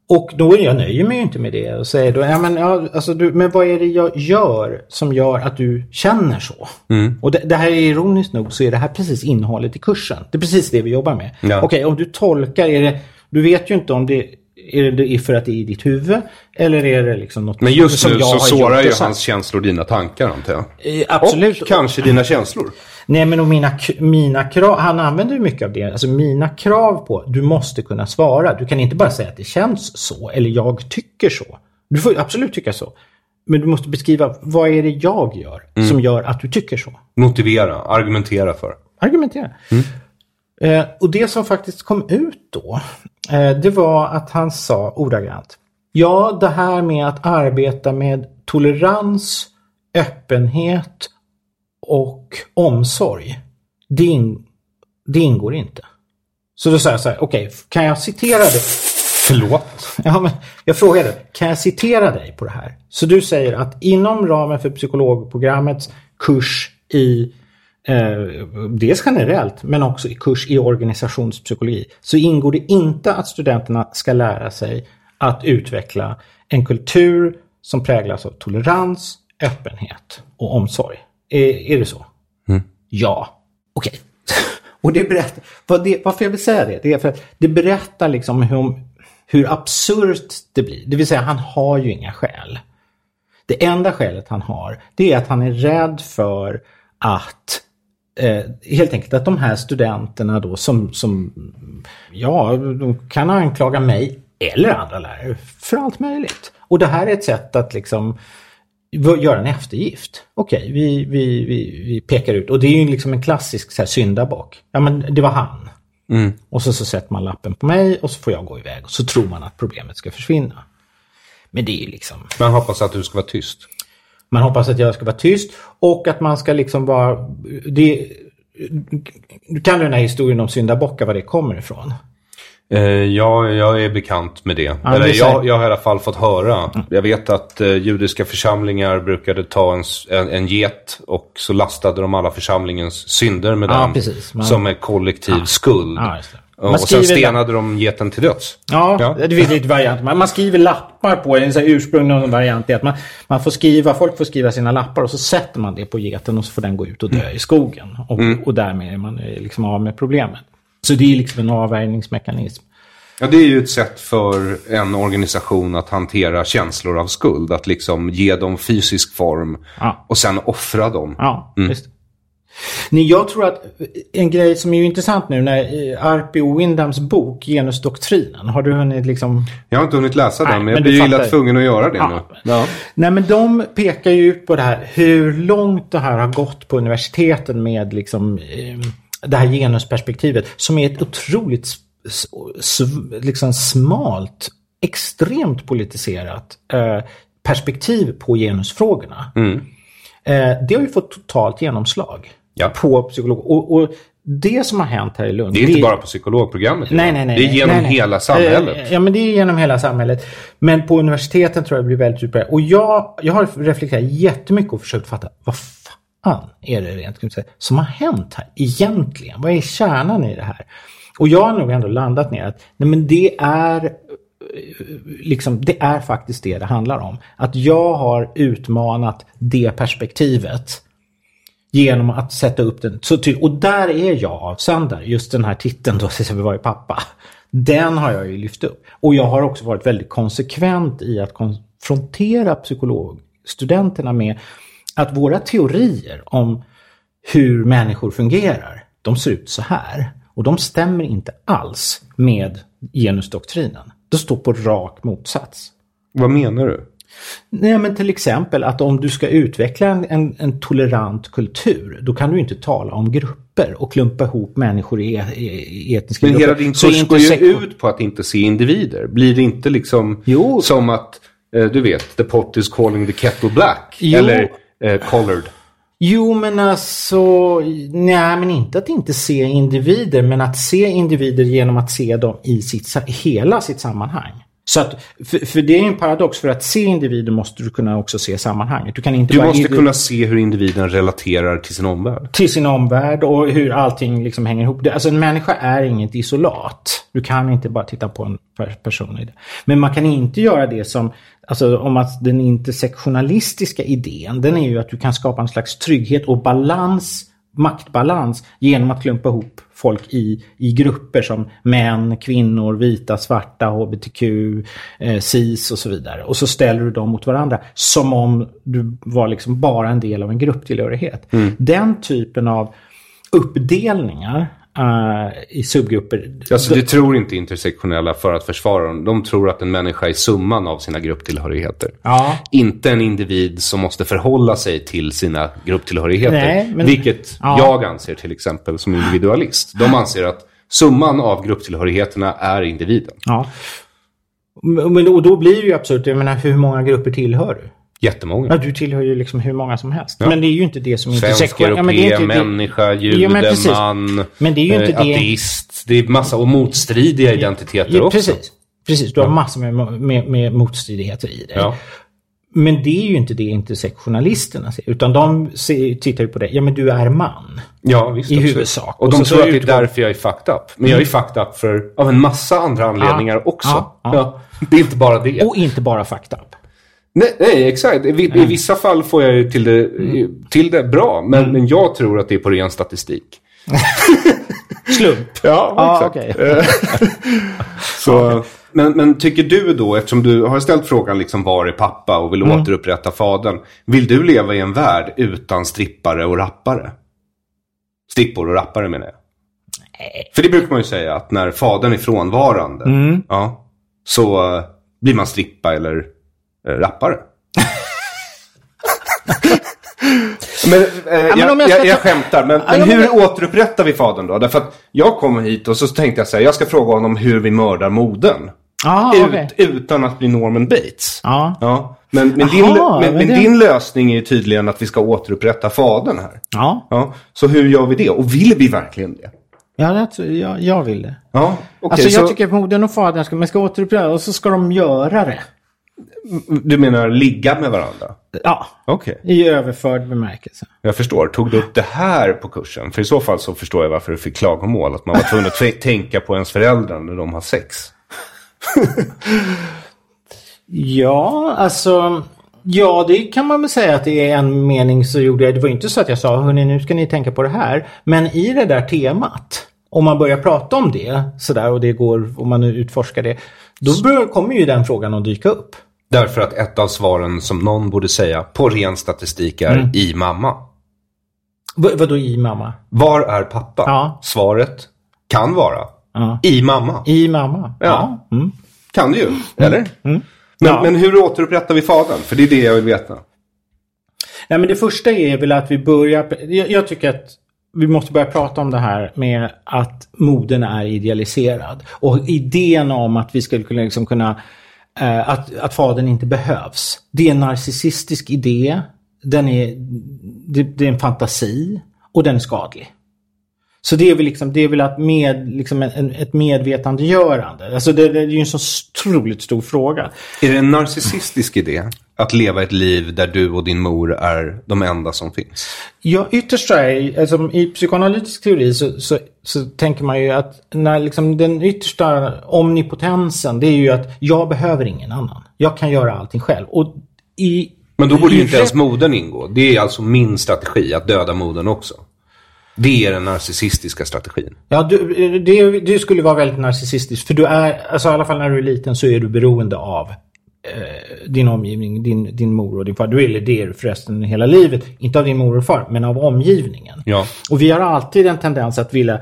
Och då är jag nöjer mig ju inte med det och säger då, ja men, ja, alltså du, men vad är det jag gör som gör att du känner så? Och det, det här är ironiskt nog så är det här precis innehållet i kursen. Det är precis det vi jobbar med. Ja. Okej, om du tolkar, är det, du vet ju inte om det är det för att det är i ditt huvud eller är det liksom något Men just som nu jag så har sårar gjort ju hans känslor dina tankar antar jag. Eh, Absolut. Och kanske dina känslor. Nej men och mina, mina krav, han använder ju mycket av det. Alltså mina krav på, du måste kunna svara. Du kan inte bara säga att det känns så eller jag tycker så. Du får absolut tycka så. Men du måste beskriva vad är det jag gör Mm. som gör att du tycker så. Motivera, argumentera för. Argumentera. Eh, och det som faktiskt kom ut då, eh, det var att han sa ordagrant. Ja, det här med att arbeta med tolerans, öppenhet och omsorg. Det, in, det ingår inte. Så då sa jag så här, okej, kan jag citera dig? Förlåt? Ja, men jag frågade, kan jag citera dig på det här? Så du säger att inom ramen för psykologprogrammets kurs i eh, dels generellt men också i kurs i organisationspsykologi så ingår det inte att studenterna ska lära sig att utveckla en kultur som präglas av tolerans, öppenhet och omsorg. Är, är det så? Ja. Okej. Och det berättar, vad det, varför jag vill säga det, det är för att det berättar liksom hur, hur absurt det blir. Det vill säga han har ju inga skäl. Det enda skälet han har, det är att han är rädd för att eh, helt enkelt att de här studenterna då som, som ja, de kan anklaga mig eller andra lärare för allt möjligt. Och det här är ett sätt att liksom göra en eftergift. Okej, vi, vi, vi, vi pekar ut. Och det är ju liksom en klassisk så här, syndabock. Ja, men det var han. Mm. Och så, så sätter man lappen på mig och så får jag gå iväg. Och så tror man att problemet ska försvinna. Men det är ju liksom... Man hoppas att du ska vara tyst. Man hoppas att jag ska vara tyst och att man ska liksom vara... Det, du kan den här historien om syndabockar, var det kommer ifrån. Eh, ja, jag är bekant med det. Ja, Eller, det jag, jag har i alla fall fått höra. Jag vet att eh, judiska församlingar brukade ta en, en, en get och så lastade de alla församlingens synder med Ja, den. precis. Man- Som en kollektiv skuld. Ja. Och, Man och sen stenade de geten till döds. Ja, Ja. det finns lite varianter. Man, man skriver lappar på en så ursprunglig variant är att man, man får skriva, folk får skriva sina lappar och så sätter man det på geten och så får den gå ut och dö i skogen. Och, och därmed är man eh, liksom av med problemet. Så det är liksom en avvärjningsmekanism. Ja, det är ju ett sätt för en organisation att hantera känslor av skuld. Att liksom ge dem fysisk form Ja. och sen offra dem. Ja, visst. Nej, jag tror att en grej som är ju intressant nu när eh, Arpi och Windhams bok Genusdoktrinen, har du hunnit liksom Jag har inte hunnit läsa Nej, den, men men jag blir illa fattar. tvungen att göra det Ja. nu. Ja. Nej men de pekar ju ut på det här hur långt det här har gått på universiteten med liksom eh, det här genusperspektivet som är ett otroligt liksom smalt, extremt politiserat eh, perspektiv på genusfrågorna. Eh, det har ju fått totalt genomslag Ja. på psykolog. Och, och det som har hänt här i Lund. Det är inte bara på psykologprogrammet. Nej, nej, nej. Det är genom nej, nej. hela samhället. Eh, Ja, men det är genom hela samhället. Men på universiteten tror jag det blir väldigt utbrett. Och jag, jag har reflekterat jättemycket och försökt fatta vad fan är det rent som har hänt här egentligen? Vad är kärnan i det här? Och jag har nog ändå landat ner att nej, men det är eh, liksom, det är faktiskt det det handlar om. Att jag har utmanat det perspektivet genom att sätta upp den. Så ty- och där är jag avsändare. Just den här titeln då, vi var ju pappa. Den har jag ju lyft upp. Och jag har också varit väldigt konsekvent i att konfrontera psykologstudenterna med att våra teorier om hur människor fungerar, de ser ut så här. Och de stämmer inte alls med genusdoktrinen. De står på rak motsats. Vad menar du? Nej, men till exempel att om du ska utveckla en, en, en tolerant kultur, då kan du inte tala om grupper och klumpa ihop människor i, e- i etniska Men grupper. hela din kurs går ju ut på att inte se individer. Blir det inte liksom Jo. som att, eh, du vet, the pot is calling the kettle black? Jo. Eller eh, collared? Jo, men alltså, nej, men inte att inte se individer, men att se individer genom att se dem i sitt, hela sitt sammanhang. Så att, för, för det är en paradox, för att se individer måste du kunna också se sammanhanget. Du kan inte Du måste kunna se hur individen relaterar till sin omvärld. till sin omvärld och hur allting liksom hänger ihop. Alltså en människa är inget isolat. Du kan inte bara titta på en per- person i det. Men man kan inte göra det som, alltså om att den intersektionalistiska idén, den är ju att du kan skapa en slags trygghet och balans, maktbalans genom att klumpa ihop folk i, i grupper som män, kvinnor, vita, svarta, hbtq, eh, cis och så vidare. Och så ställer du dem mot varandra som om du var liksom bara en del av en grupptillhörighet. Den typen av uppdelningar i subgrupper. Alltså det tror inte intersektionella för att försvara dem. De tror att en människa är summan av sina grupptillhörigheter. Ja. Inte en individ som måste förhålla sig till sina grupptillhörigheter. Nej, men- Vilket Ja. jag anser till exempel som individualist. De anser att summan av grupptillhörigheterna är individen. Ja. Men då, då blir det ju absurt. Jag menar, hur många grupper tillhör du? Jättemånga. Ja, du tillhör ju liksom hur många som helst. Ja. Men det är ju inte det som Svensk, intersektion- ja, men europé, det är inte det- människa, jude, men precis. man, Men det är ju inte eh, det- ateist. Det är massa och motstridiga identiteter Ja, också. precis. Precis, du har massor med, med, med motstridigheter i dig. Ja. Men det är ju inte det intersektionalisterna ser. Utan de ser, tittar ju på det. Ja, men du är man. Ja, visst. I absolut. huvudsak. Och Och de så- tror att det är därför jag är fucked up. Men jag är fucked up för, av en massa andra anledningar också. Ja, ja. Det är inte bara det. Och inte bara fucked up. Nej, nej, exakt. I, I vissa fall får jag ju till det, Mm. till det bra. Men, men jag tror att det är på ren statistik. Slump. Ja, Ja, exakt. okej. Så, men, men tycker du då, eftersom du har ställt frågan liksom var är pappa och vill Mm. återupprätta fadern. Vill du leva i en värld utan strippare och rappare? Strippor och rappare menar jag. För det brukar man ju säga att när fadern är frånvarande, ja, så eh, blir man strippa eller rappare. men, eh, men jag, om jag jag, jag, ta- skämtar, men, Ja, men men hur jag- återupprättar vi fadern då? Därför att jag kommer hit och så tänkte jag säga, jag ska fråga honom hur vi mördar modern. Ah, Ut, okej. Utan att bli Norman Bates. Ja. Ja, men, men, din, Jaha, men, men men det- din lösning är ju tydligen att vi ska återupprätta fadern här. Ja, Ja, så hur gör vi det? Och vill vi verkligen det? ja det, jag, jag vill det. Ja, okej. alltså jag så tycker att modern och fadern ska, man ska återupprätta och så ska de göra det. Du menar ligga med varandra? Ja, Okej, i överförd bemärkelse. jag förstår. Tog du upp det här på kursen? För i så fall så förstår jag varför du fick klagomål. Att man var tvungen att tänka på ens föräldrar när de har sex. Ja, alltså... Ja, det kan man väl säga att det är en mening så gjorde jag. Det var inte så att jag sa, hörni nu ska ni tänka på det här. Men i det där temat, om man börjar prata om det sådär och det går, om man nu utforskar det. Då kommer ju den frågan att dyka upp. Därför att ett av svaren som någon borde säga på ren statistik är i mamma. V- vadå i mamma? Var är pappa? Ja. Svaret kan vara Ja. i mamma. I mamma? Ja. Mm. Kan det ju, eller? Men, Ja. men hur återupprättar vi fadern? För det är det jag vill veta. Nej men det första är väl att vi börjar, jag, jag tycker att vi måste börja prata om det här med att modern är idealiserad. Och idén om att vi skulle kunna, liksom kunna Eh, att, att fadern inte behövs. Det är en narcissistisk idé. Den är, det, det är en fantasi och den är skadlig. Så det är väl, liksom, det är väl att med, liksom en, ett medvetandegörande. Alltså det, det är ju en så otroligt stor fråga. Är det en narcissistisk idé att leva ett liv där du och din mor är de enda som finns? Ja, ytterst är alltså, i psykoanalytisk teori så, så, så tänker man ju att när liksom den yttersta omnipotensen det är ju att jag behöver ingen annan. Jag kan göra allting själv. Och i, Men då borde ju inte ens modern ingå. Det är alltså min strategi, att döda modern också. Det är den narcissistiska strategin. Ja, du, det, det skulle vara väldigt narcissistiskt. För du är, alltså i alla fall när du är liten så är du beroende av eh, din omgivning, din, din mor och din far. Du är det är du förresten hela livet. Inte av din mor och far, men av omgivningen. Ja. Och vi har alltid en tendens att vilja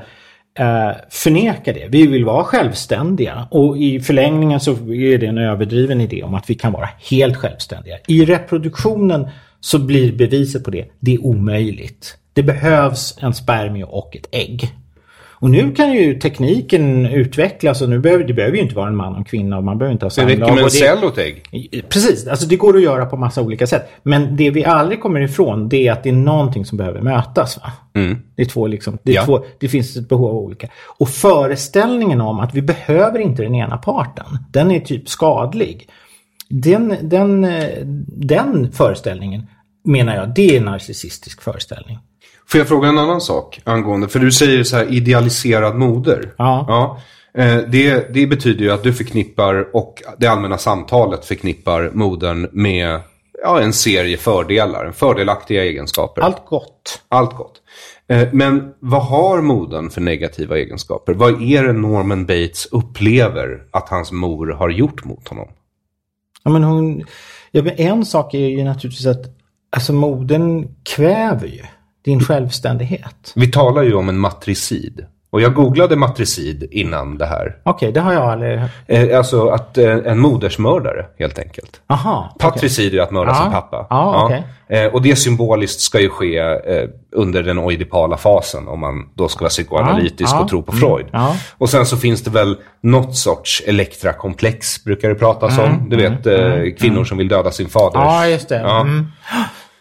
eh, förneka det. Vi vill vara självständiga. Och i förlängningen så är det en överdriven idé om att vi kan vara helt självständiga. I reproduktionen så blir beviset på det, det är omöjligt. Det behövs en spermie och ett ägg. Och nu kan ju tekniken utvecklas och nu behöver det behöver ju inte vara en man och en kvinna och man behöver inte ha Det räcker samlag. med en cell och ett ägg. Precis, alltså det går att göra på massa olika sätt. Men det vi aldrig kommer ifrån det är att det är någonting som behöver mötas. Va? Det, är två liksom, det, är Ja. två, det finns ett behov av olika. Och föreställningen om att vi behöver inte den ena parten, den är typ skadlig. Den, den, eh, den föreställningen menar jag, det är en narcissistisk föreställning. Får jag fråga en annan sak angående, för du säger så här idealiserad moder. Ja. ja. Eh, Det, det betyder ju att du förknippar, och det allmänna samtalet förknippar modern med ja, en serie fördelar, fördelaktiga egenskaper. Allt gott. Allt gott. Eh, Men vad har modern för negativa egenskaper? Vad är det Norman Bates upplever att hans mor har gjort mot honom? Ja, men hon, ja, men en sak är ju naturligtvis att alltså, modern kväver ju din självständighet. Vi talar ju om en matricid. Och jag googlade matricid innan det här. Okej, det har jag aldrig... Eh, alltså att eh, en modersmördare helt enkelt. Aha. Patricid är att mörda Ja. sin pappa. Ja, okej. eh, och det symboliskt ska ju ske under den oidipala fasen om man då ska vara psykoanalytisk Ja, ja. och tro på Freud. ja. Och sen så finns det väl något sorts elektrakomplex brukar det pratas om. Du vet eh, kvinnor som vill döda sin fader. Mm, Ja, just det.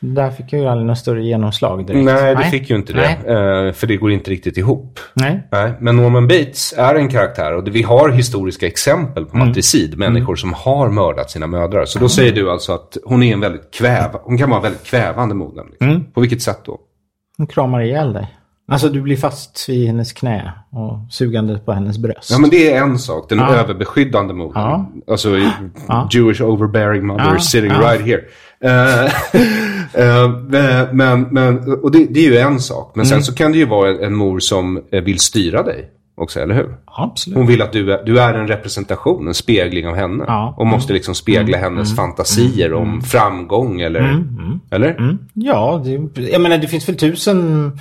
Mm. Där fick jag ju aldrig något större genomslag direkt. Nej, det fick ju inte det. Nej. Eh, för det går inte riktigt ihop. Nej. Nej, men Norman Bates är en karaktär och vi har historiska exempel på Mm. matricid. Människor som har mördat sina mödrar. Så då säger du alltså att hon är en väldigt kväv, hon kan vara väldigt kvävande moder. Liksom. Mm. På vilket sätt då? Hon kramar ihjäl dig. Alltså du blir fast vid hennes knä och sugande på hennes bröst. Ja men det är en sak, den Ja. överbeskyddande modern. Ja. Alltså Ja. Jewish overbearing mother Ja. sitting right here. Eh, eh, men, men, och det, det är ju en sak. Men Mm. sen så kan det ju vara en, en mor som eh, vill styra dig också, eller hur? Absolut. Hon vill att du är, du är en representation, en spegling av henne. Ja. Och måste liksom spegla hennes fantasier om framgång eller... Eller? Ja, det, jag menar det finns väl tusen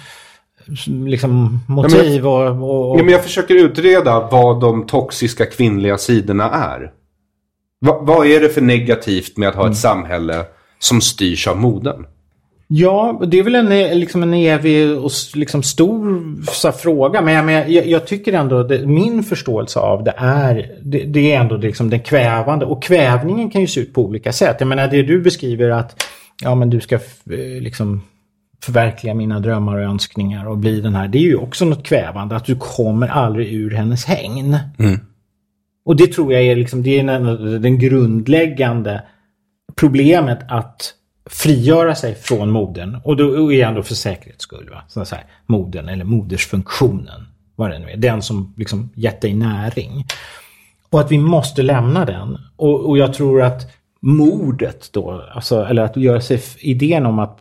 liksom, motiv och... och, och Ja, men jag försöker utreda vad de toxiska kvinnliga sidorna är. Va, vad är det för negativt med att ha Mm. ett samhälle som styrs av moden? Ja, det är väl en, liksom en evig och liksom stor så här, fråga. Men jag, men jag, jag tycker ändå, det, min förståelse av det är, det, det är ändå liksom den kvävande. Och kvävningen kan ju se ut på olika sätt. Jag menar det du beskriver att ja, men du ska liksom förverkliga mina drömmar och önskningar och bli den här. Det är ju också något kvävande, att du kommer aldrig ur hennes hägn. Och det tror jag är liksom, det är den, den grundläggande problemet att frigöra sig från modern. Och då är ändå för säkerhets skull. Va? Så säga, modern eller modersfunktionen. Vad det nu är. Den som liksom gett dig näring. Och att vi måste lämna den. Och, och jag tror att mordet då, alltså, eller att göra sig idén om att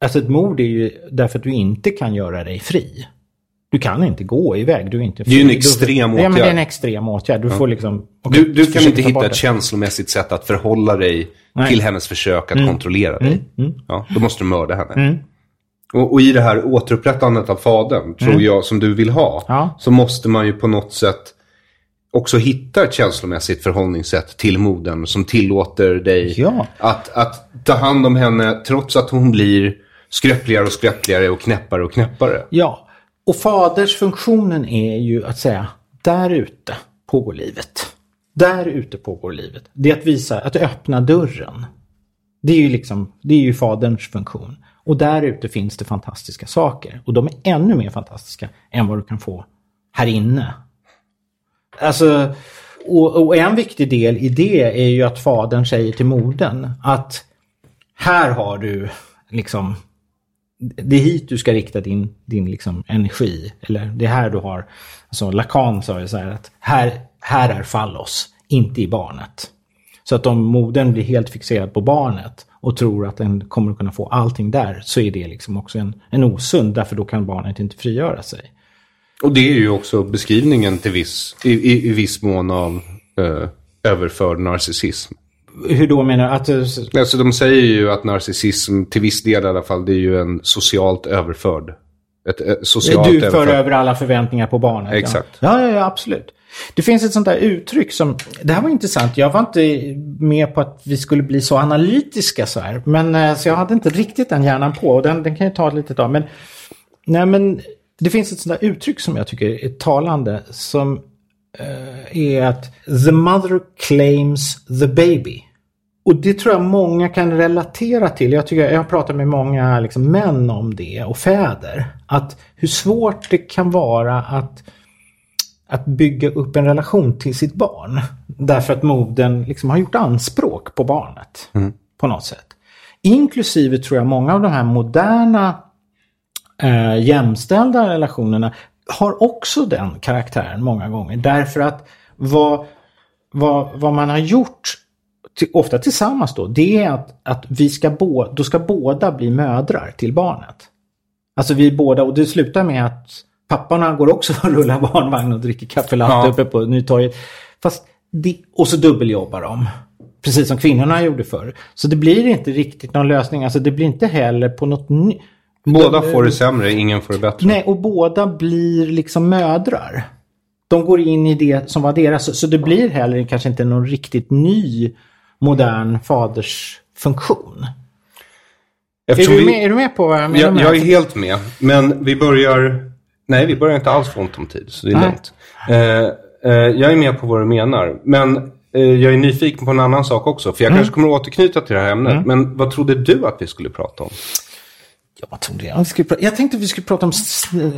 Alltså ett mord är ju därför att du inte kan göra dig fri. Du kan inte gå iväg. Du är inte fri. Det är ju en Du- extrem Ja, men det är åtgärd. en extrem åtgärd. Du får liksom... Du, du kan inte ta hitta ett det. känslomässigt sätt att förhålla dig Nej. Mm. till hennes försök att kontrollera dig. Ja, då måste du mörda henne. Och, och i det här återupprättandet av fadern, tror jag, som du vill ha, Mm. Ja. så måste man ju på något sätt också hitta ett känslomässigt förhållningssätt till modern som tillåter dig Ja. att, att ta hand om henne trots att hon blir skröpligare och skröpligare och knäppare och knäppare. Ja, och fadersfunktionen är ju att säga där ute pågår livet. Där ute pågår livet. Det är att visa, att öppna dörren. Det är ju liksom, det är ju faderns funktion. Och där ute finns det fantastiska saker. Och de är ännu mer fantastiska än vad du kan få här inne. Alltså, och, och en viktig del i det är ju att fadern säger till modern att här har du liksom det är hit du ska rikta din, din liksom energi. Eller det är här du har, alltså Lacan sa ju så här att här, här är fallos, inte i barnet. Så att om modern blir helt fixerad på barnet och tror att den kommer att kunna få allting där så är det liksom också en, en osund därför då kan barnet inte frigöra sig. Och det är ju också beskrivningen till viss, i, i, i viss mån av eh, överförd narcissism. Hur då menar du? Att, eh, Alltså de säger ju att narcissism, till viss del i alla fall, det är ju en socialt överförd. Ett, eh, socialt du för överförd. över alla förväntningar på barnet. Exakt. Ja. Ja, ja, absolut. Det finns ett sånt där uttryck som, det här var intressant, jag var inte med på att vi skulle bli så analytiska så här. Men eh, så jag hade inte riktigt den hjärnan på och den, den kan ju ta ett litet tag. Men, nej, men det finns ett sånt där uttryck som jag tycker är talande som är att the mother claims the baby. Och det tror jag många kan relatera till. Jag, tycker, jag har pratat med många liksom, män om det och fäder. Att hur svårt det kan vara att, att bygga upp en relation till sitt barn. Därför att modern liksom har gjort anspråk på barnet. På något sätt. Inklusive tror jag många av de här moderna eh, jämställda relationerna har också den karaktären många gånger. Därför att vad, vad, vad man har gjort, till, ofta tillsammans då, det är att, att vi ska bo, då ska båda bli mödrar till barnet. Alltså vi båda, och det slutar med att papporna går också och rullar barnvagn och dricker kaffe latte Ja. uppe på Nytorget. Fast det, och så dubbeljobbar de. Precis som kvinnorna gjorde förr. Så det blir inte riktigt någon lösning. Alltså det blir inte heller på något nytt. Båda får det sämre, ingen får det bättre. Nej, och båda blir liksom mödrar. De går in i det som var deras. Så- det blir heller kanske inte någon riktigt ny modern fadersfunktion. Är du, vi- med, är du med på vad jag menar? Jag, jag är helt med. Men vi börjar... Nej, vi börjar inte alls få ont om tid. Så det är Nej. lugnt. Eh, eh, jag är med på vad du menar. Men eh, jag är nyfiken på en annan sak också. För jag Mm. kanske kommer att återknyta till det här ämnet. Men vad trodde du att vi skulle prata om? Ja, vad trodde jag? Vi skulle jag tänkte vi skulle prata om...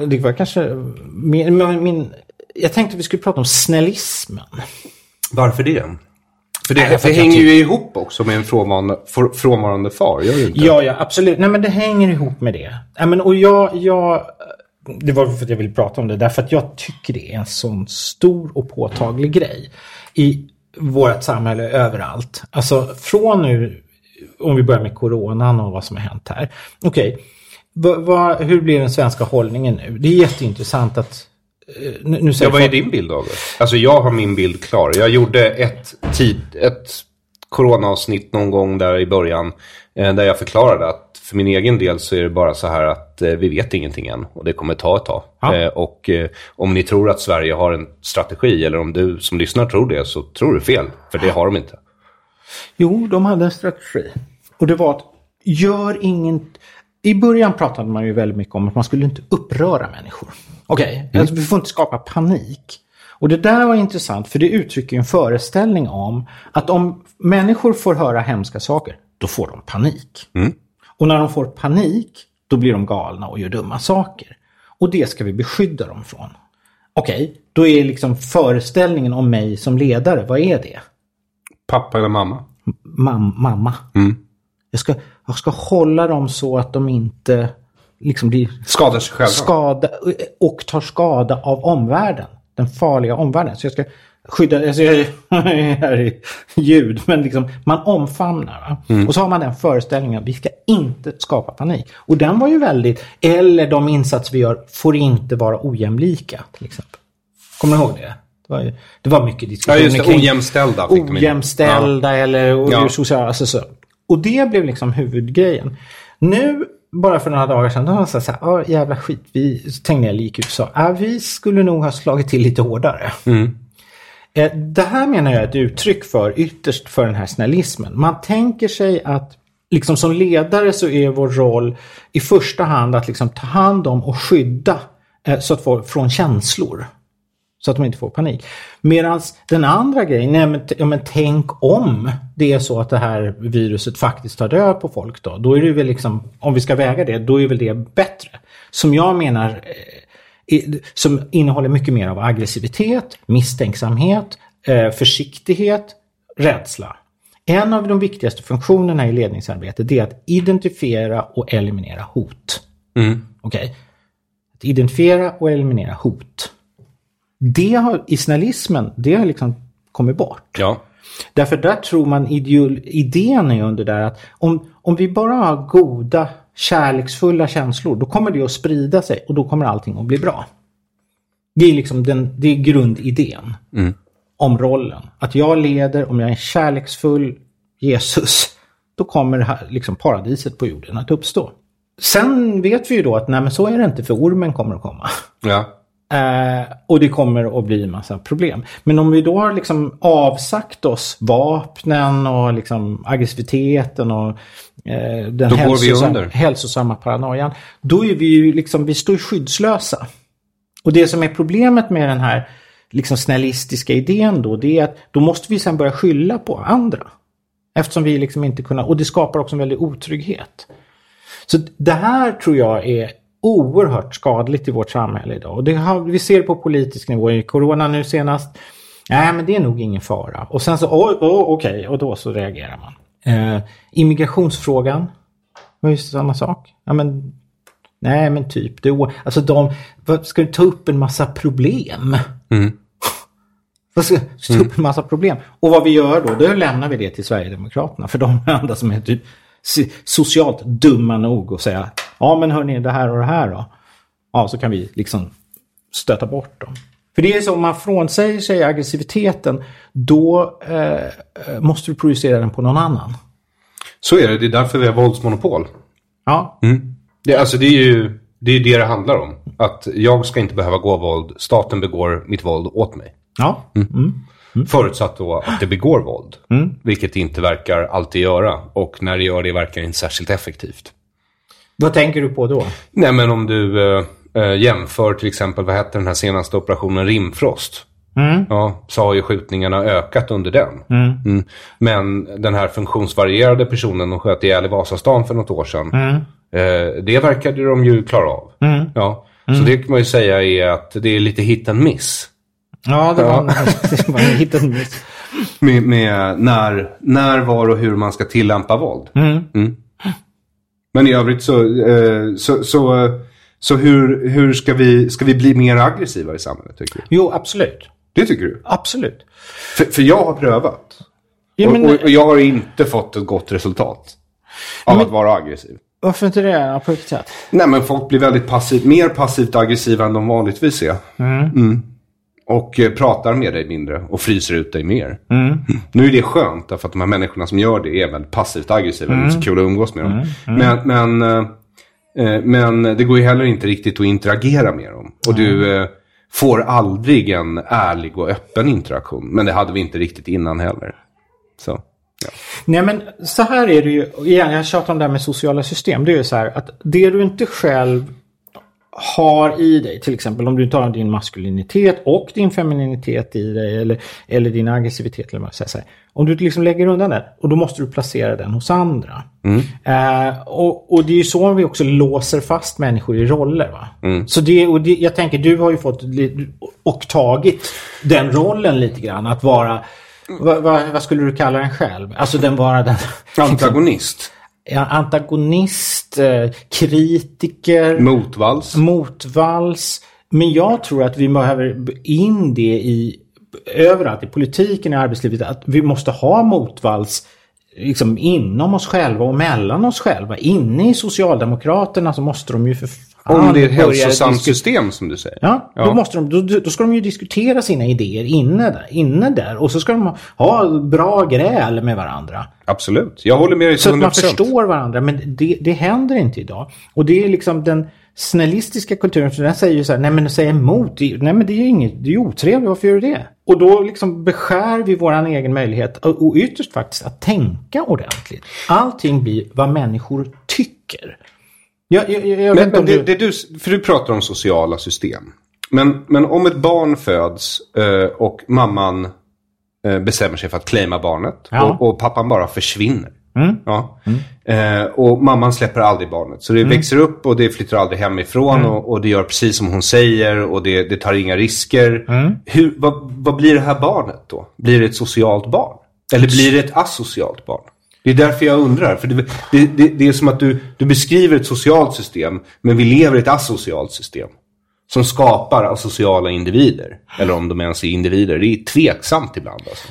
Det var kanske... Min, min, jag tänkte vi skulle prata om snällismen. Varför det? För det, Nej, för det jag hänger ju ihop också med en frånvarande, för, frånvarande far, gör det inte? Ja, ja, absolut. Nej, men det hänger ihop med det. Nej, men, och jag, jag, det var för att jag ville prata om det. Därför att jag tycker det är en sån stor och påtaglig grej. I vårt samhälle överallt. Alltså från nu, om vi börjar med coronan och vad som har hänt här. Okej, vad- hur blir den svenska hållningen nu? Det är jätteintressant att... eh, Nu, nu Ja, vad är din bild av det? Alltså jag har min bild klar. Jag gjorde ett, tid, ett coronaavsnitt någon gång där i början. Eh, där jag förklarade att för min egen del så är det bara så här att eh, vi vet ingenting än och det kommer ta ett tag. Ja. Och om ni tror att Sverige har en strategi eller om du som lyssnar tror det så tror du fel. För det har de inte. Jo, de hade en strategi. Och det var att gör ingen... I början pratade man ju väldigt mycket om att man skulle inte uppröra människor. Okej, alltså, vi får inte skapa panik. Och det där var intressant för det uttrycker ju en föreställning om att om människor får höra hemska saker, då får de panik. Och när de får panik, då blir de galna och gör dumma saker. Och det ska vi beskydda dem från. Okej, då är liksom föreställningen om mig som ledare, vad är det? Pappa eller mamma? mam mamma. Jag, ska, jag ska hålla dem så att de inte liksom blir Skadar sig själva? skada och tar skada av omvärlden. Den farliga omvärlden. Så jag ska skydda, alltså jag är ljud, men liksom man omfamnar. Va? Och så har man den föreställningen att vi ska inte skapa panik. Och den var ju väldigt, eller de insatser vi gör får inte vara ojämlika till exempel. Kommer du ihåg det? Det var, ju, det var mycket Ja, diskussioner just det. kring Ojämställda fick ojämställda eller och Ja. sociala. Alltså så. Och det blev liksom huvudgrejen. Nu, bara för några dagar sedan, då var så här, ah, jävla skit. Vi, Tegnell gick ut sa, ah, vi skulle nog ha slagit till lite hårdare. Eh, Det här menar jag är ett uttryck för, ytterst för den här snällismen. Man tänker sig att liksom som ledare så är vår roll i första hand att liksom ta hand om och skydda eh, så att folk, från känslor. Så att de inte får panik. Medan den andra grejen, nej men, t- ja, men tänk om det är så att det här viruset faktiskt tar död på folk då. Då är det väl liksom, om vi ska väga det, då är väl det bättre. Som jag menar, eh, som innehåller mycket mer av aggressivitet, misstänksamhet, eh, försiktighet, rädsla. En av de viktigaste funktionerna i ledningsarbetet är att identifiera och eliminera hot. Okej? Att identifiera och eliminera hot. Det har, i snällismen, det har liksom kommit bort. Ja. Därför där tror man ideol, idén är under där att om, om vi bara har goda, kärleksfulla känslor, då kommer det att sprida sig och då kommer allting att bli bra. Det är liksom den, det är grundidén om rollen. Att jag leder, om jag är en kärleksfull Jesus, då kommer här, liksom paradiset på jorden att uppstå. Sen vet vi ju då att nej men så är det inte för ormen kommer att komma. Ja. Eh, och det kommer att bli en massa problem. Men om vi då har liksom avsagt oss vapnen och liksom aggressiviteten och eh, den Då hälsosam- hälsosamma paranoian. Då är vi ju liksom, vi står skyddslösa. Och det som är problemet med den här liksom snällistiska idén då, det är att då måste vi sen börja skylla på andra. Eftersom vi liksom inte kunna, och det skapar också en väldig otrygghet. Så det här tror jag är oerhört skadligt i vårt samhälle idag. Och det har, vi ser på politisk nivå i corona nu senast. Nej, men det är nog ingen fara. Och sen så, oj, oj, okej, och då så reagerar man. Eh, immigrationsfrågan var ju samma sak. Ja, men, nej, men typ. Det, är alltså de, ska du ta upp en massa problem? Vad ska, ta upp en massa problem. Och vad vi gör då, då lämnar vi det till Sverigedemokraterna. För de är enda som är typ socialt dumma nog att säga ja men hörni det här och det här då. Ja så kan vi liksom stöta bort dem. För det är så om man frånsäger sig aggressiviteten då eh, måste du projicera den på någon annan. Så är det. Det är därför vi har våldsmonopol. Ja, Det, alltså det är ju det, är det det handlar om. Att jag ska inte behöva gå våld. Staten begår mitt våld åt mig. ja. Förutsatt då att det begår våld. Vilket det inte verkar alltid göra. Och när det gör det verkar det inte särskilt effektivt. Vad tänker du på då? Nej men om du eh, eh, jämför till exempel, vad hette den här senaste operationen Rimfrost? Ja, så har ju skjutningarna ökat under den. Mm. Men den här funktionsvarierade personen de sköt ihjäl i Vasastan för något år sedan. Eh, det verkade de ju klara av. Ja. Så det kan man ju säga är att det är lite hit and miss. Ja, det var, det var en hit and miss. Med, med när, när, var och hur man ska tillämpa våld. Mm. Men i övrigt så, eh, så, så, så hur, hur ska, vi, ska vi bli mer aggressiva i samhället tycker du? Jo, absolut. Det tycker du? Absolut. För, för jag har prövat. Ja, men, och, och, och jag har inte fått ett gott resultat av att vara aggressiv. varför inte det? På sätt? Nej men folk blir väldigt passivt, mer passivt aggressiva än de vanligtvis är. Mm. Och eh, pratar med dig mindre och fryser ut dig mer. Mm. Nu är det skönt därför att de här människorna som gör det är väldigt passivt aggressiva. Det är Mm. inte så kul att umgås med dem. Men, men, eh, eh, men det går ju heller inte riktigt att interagera med dem. Och du får aldrig en ärlig och öppen interaktion. Men det hade vi inte riktigt innan heller. Så, ja. Nej men så här är det ju, igen jag tjatar om det här med sociala system. Det är ju så här att det du inte själv har i dig, till exempel om du tar din maskulinitet och din femininitet i dig eller, eller din aggressivitet. Eller vad ska säga. Om du liksom lägger undan den och då måste du placera den hos andra. Eh, och, och det är ju så vi också låser fast människor i roller. Va? Så det, och det, jag tänker du har ju fått och tagit den rollen lite grann att vara vad, vad, vad skulle du kalla den själv? Alltså den vara den... Antagonist. Antagonist, eh, kritiker, Motvalls. motvalls. Men jag tror att vi behöver in det i överallt, i politiken, i arbetslivet, att vi måste ha motvalls liksom inom oss själva och mellan oss själva. Inne i Socialdemokraterna så måste de ju för Om det är ett hälsosamt system som du säger. Ja, Då, måste de, då, då ska de ju diskutera sina idéer inne där, inne där. Och så ska de ha, bra gräl med varandra. Absolut. Jag håller med dig Så till att man 100%. förstår varandra. Men det, det händer inte idag. Och det är liksom den snällistiska kulturen. För den säger ju så här, nej men säg emot. Nej men det är ju inget, det är otrevligt. Varför gör du det? Och då liksom beskär vi våran egen möjlighet. Och, och ytterst faktiskt att tänka ordentligt. Allting blir vad människor tycker. Jag, jag, jag, Men, men det, du... det du, för du pratar om sociala system. Men, men om ett barn föds eh, och mamman eh, bestämmer sig för att claima barnet Ja. och, och pappan bara försvinner. Mm. Ja. Eh, och mamman släpper aldrig barnet. Så det växer upp och det flyttar aldrig hemifrån Mm. och, och det gör precis som hon säger och det, det tar inga risker. Mm. Hur, vad, vad blir det här barnet då? Blir det ett socialt barn? Eller blir det ett asocialt barn? Det är därför jag undrar. För det, det, det, det är som att du, du beskriver ett socialt system, men vi lever i ett asocialt system. Som skapar asociala individer. Eller om de ens är individer. Det är tveksamt ibland. Alltså.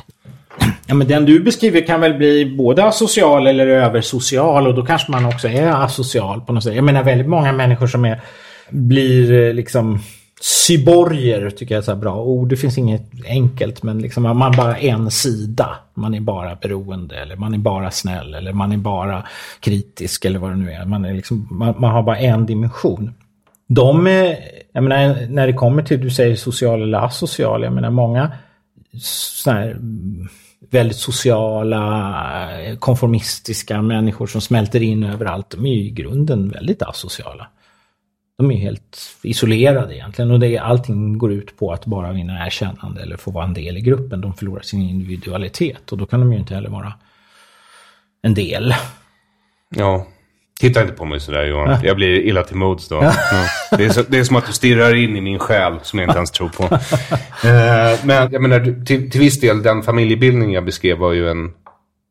Ja, men den du beskriver kan väl bli både asocial eller översocial och då kanske man också är asocial på något sätt. Jag menar väldigt många människor som är, blir eh, liksom cyborger tycker jag är så bra ord. Det finns inget enkelt men liksom man bara en sida. Man är bara beroende eller man är bara snäll eller man är bara kritisk eller vad det nu är. Man, är liksom, man, man har bara en dimension. De, är, jag menar när det kommer till du säger social eller asocial. Jag menar många sådana här mm, väldigt sociala, eh, konformistiska människor som smälter in överallt. De är ju i grunden väldigt asociala. De är helt isolerade egentligen och det är, allting går ut på att bara vinna erkännande eller få vara en del i gruppen. De förlorar sin individualitet och då kan de ju inte heller vara en del. Ja. Titta inte på mig sådär Johan. Jag blir illa till mods då. Ja. Det, är så, det är som att du stirrar in i min själ som jag inte ens tror på. Eh, men jag menar, till, till viss del, den familjebildning jag beskrev var ju en,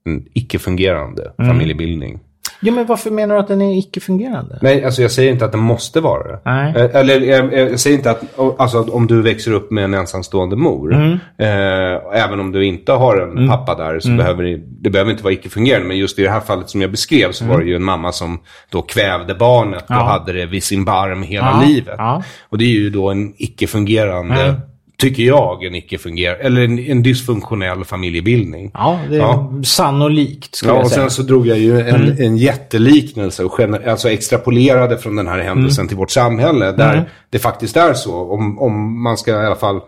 en icke-fungerande familjebildning. Ja men varför menar du att den är icke-fungerande? Nej, alltså jag säger inte att det måste vara det. Nej. Eh, Eller jag, jag säger inte att alltså, om du växer upp med en ensamstående mor. Mm. Eh, även om du inte har en pappa där så behöver det, det behöver inte vara icke-fungerande. Men just i det här fallet som jag beskrev så var det ju en mamma som då kvävde barnet Mm. Ja. och hade det vid sin barm hela Ja, livet. ja. Och det är ju då en icke-fungerande, Mm. Tycker jag, en icke-fungerande, eller en, en dysfunktionell familjebildning. Ja, det är Ja. sannolikt skulle Ja, jag och säga. sen så drog jag ju en, en jätteliknelse och alltså extrapolerade från den här händelsen till vårt samhälle. Där det faktiskt är så, om, om man ska i alla fall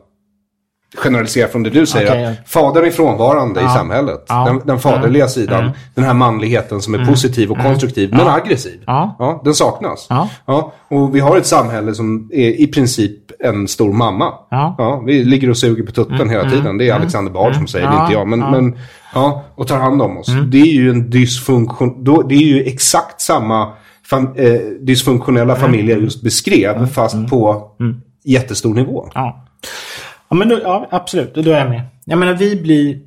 generalisera från det du säger. Okej. Att fadern är frånvarande i samhället. Ja. Den, den faderliga sidan. Den här manligheten som är positiv och konstruktiv, men aggressiv. Ja. den saknas. Ja. och vi har ett samhälle som är i princip en stor mamma. Ja. vi ligger och suger på tutten hela tiden. Det är Alexander Bard som säger det, Ja, inte jag. Men, ja. men Ja, och tar hand om oss. Det är ju en dysfunktion... Då, det är ju exakt samma fam, eh, dysfunktionella familj jag just beskrev, fast på jättestor nivå. Ja. Men då, ja, absolut. Då är jag med. Jag menar, vi blir...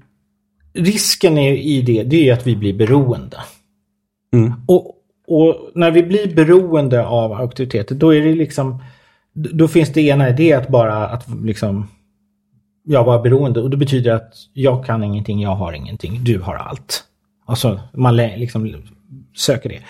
Risken är i det, det är att vi blir beroende. Och, och när vi blir beroende av auktoriteter, då är det liksom... Då finns det ena, det är att bara att liksom... Jag vara beroende och det betyder att jag kan ingenting, jag har ingenting, du har allt. Alltså man liksom söker det.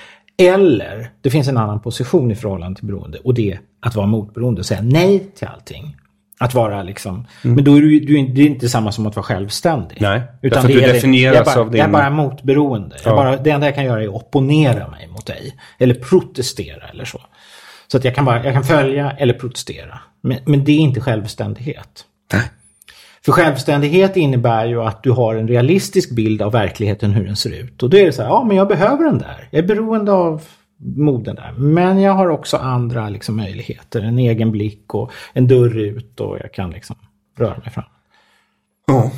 Eller det finns en annan position i förhållande till beroende och det är att vara motberoende och säga nej till allting. Att vara liksom... Men då är du, du, det är inte samma som att vara självständig. Nej, Utan det du är definieras jag bara, av din- Jag är bara motberoende. Ja. bara, det enda jag kan göra är att opponera mig mot dig. Eller protestera eller så. Så att jag kan, bara, jag kan följa eller protestera. Men, men det är inte självständighet. För självständighet innebär ju att du har en realistisk bild av verkligheten hur den ser ut. Och då är det så här, ja men jag behöver den där. Jag är beroende av moden där. Men jag har också andra liksom, möjligheter. En egen blick och en dörr ut och jag kan liksom röra mig fram. Ja.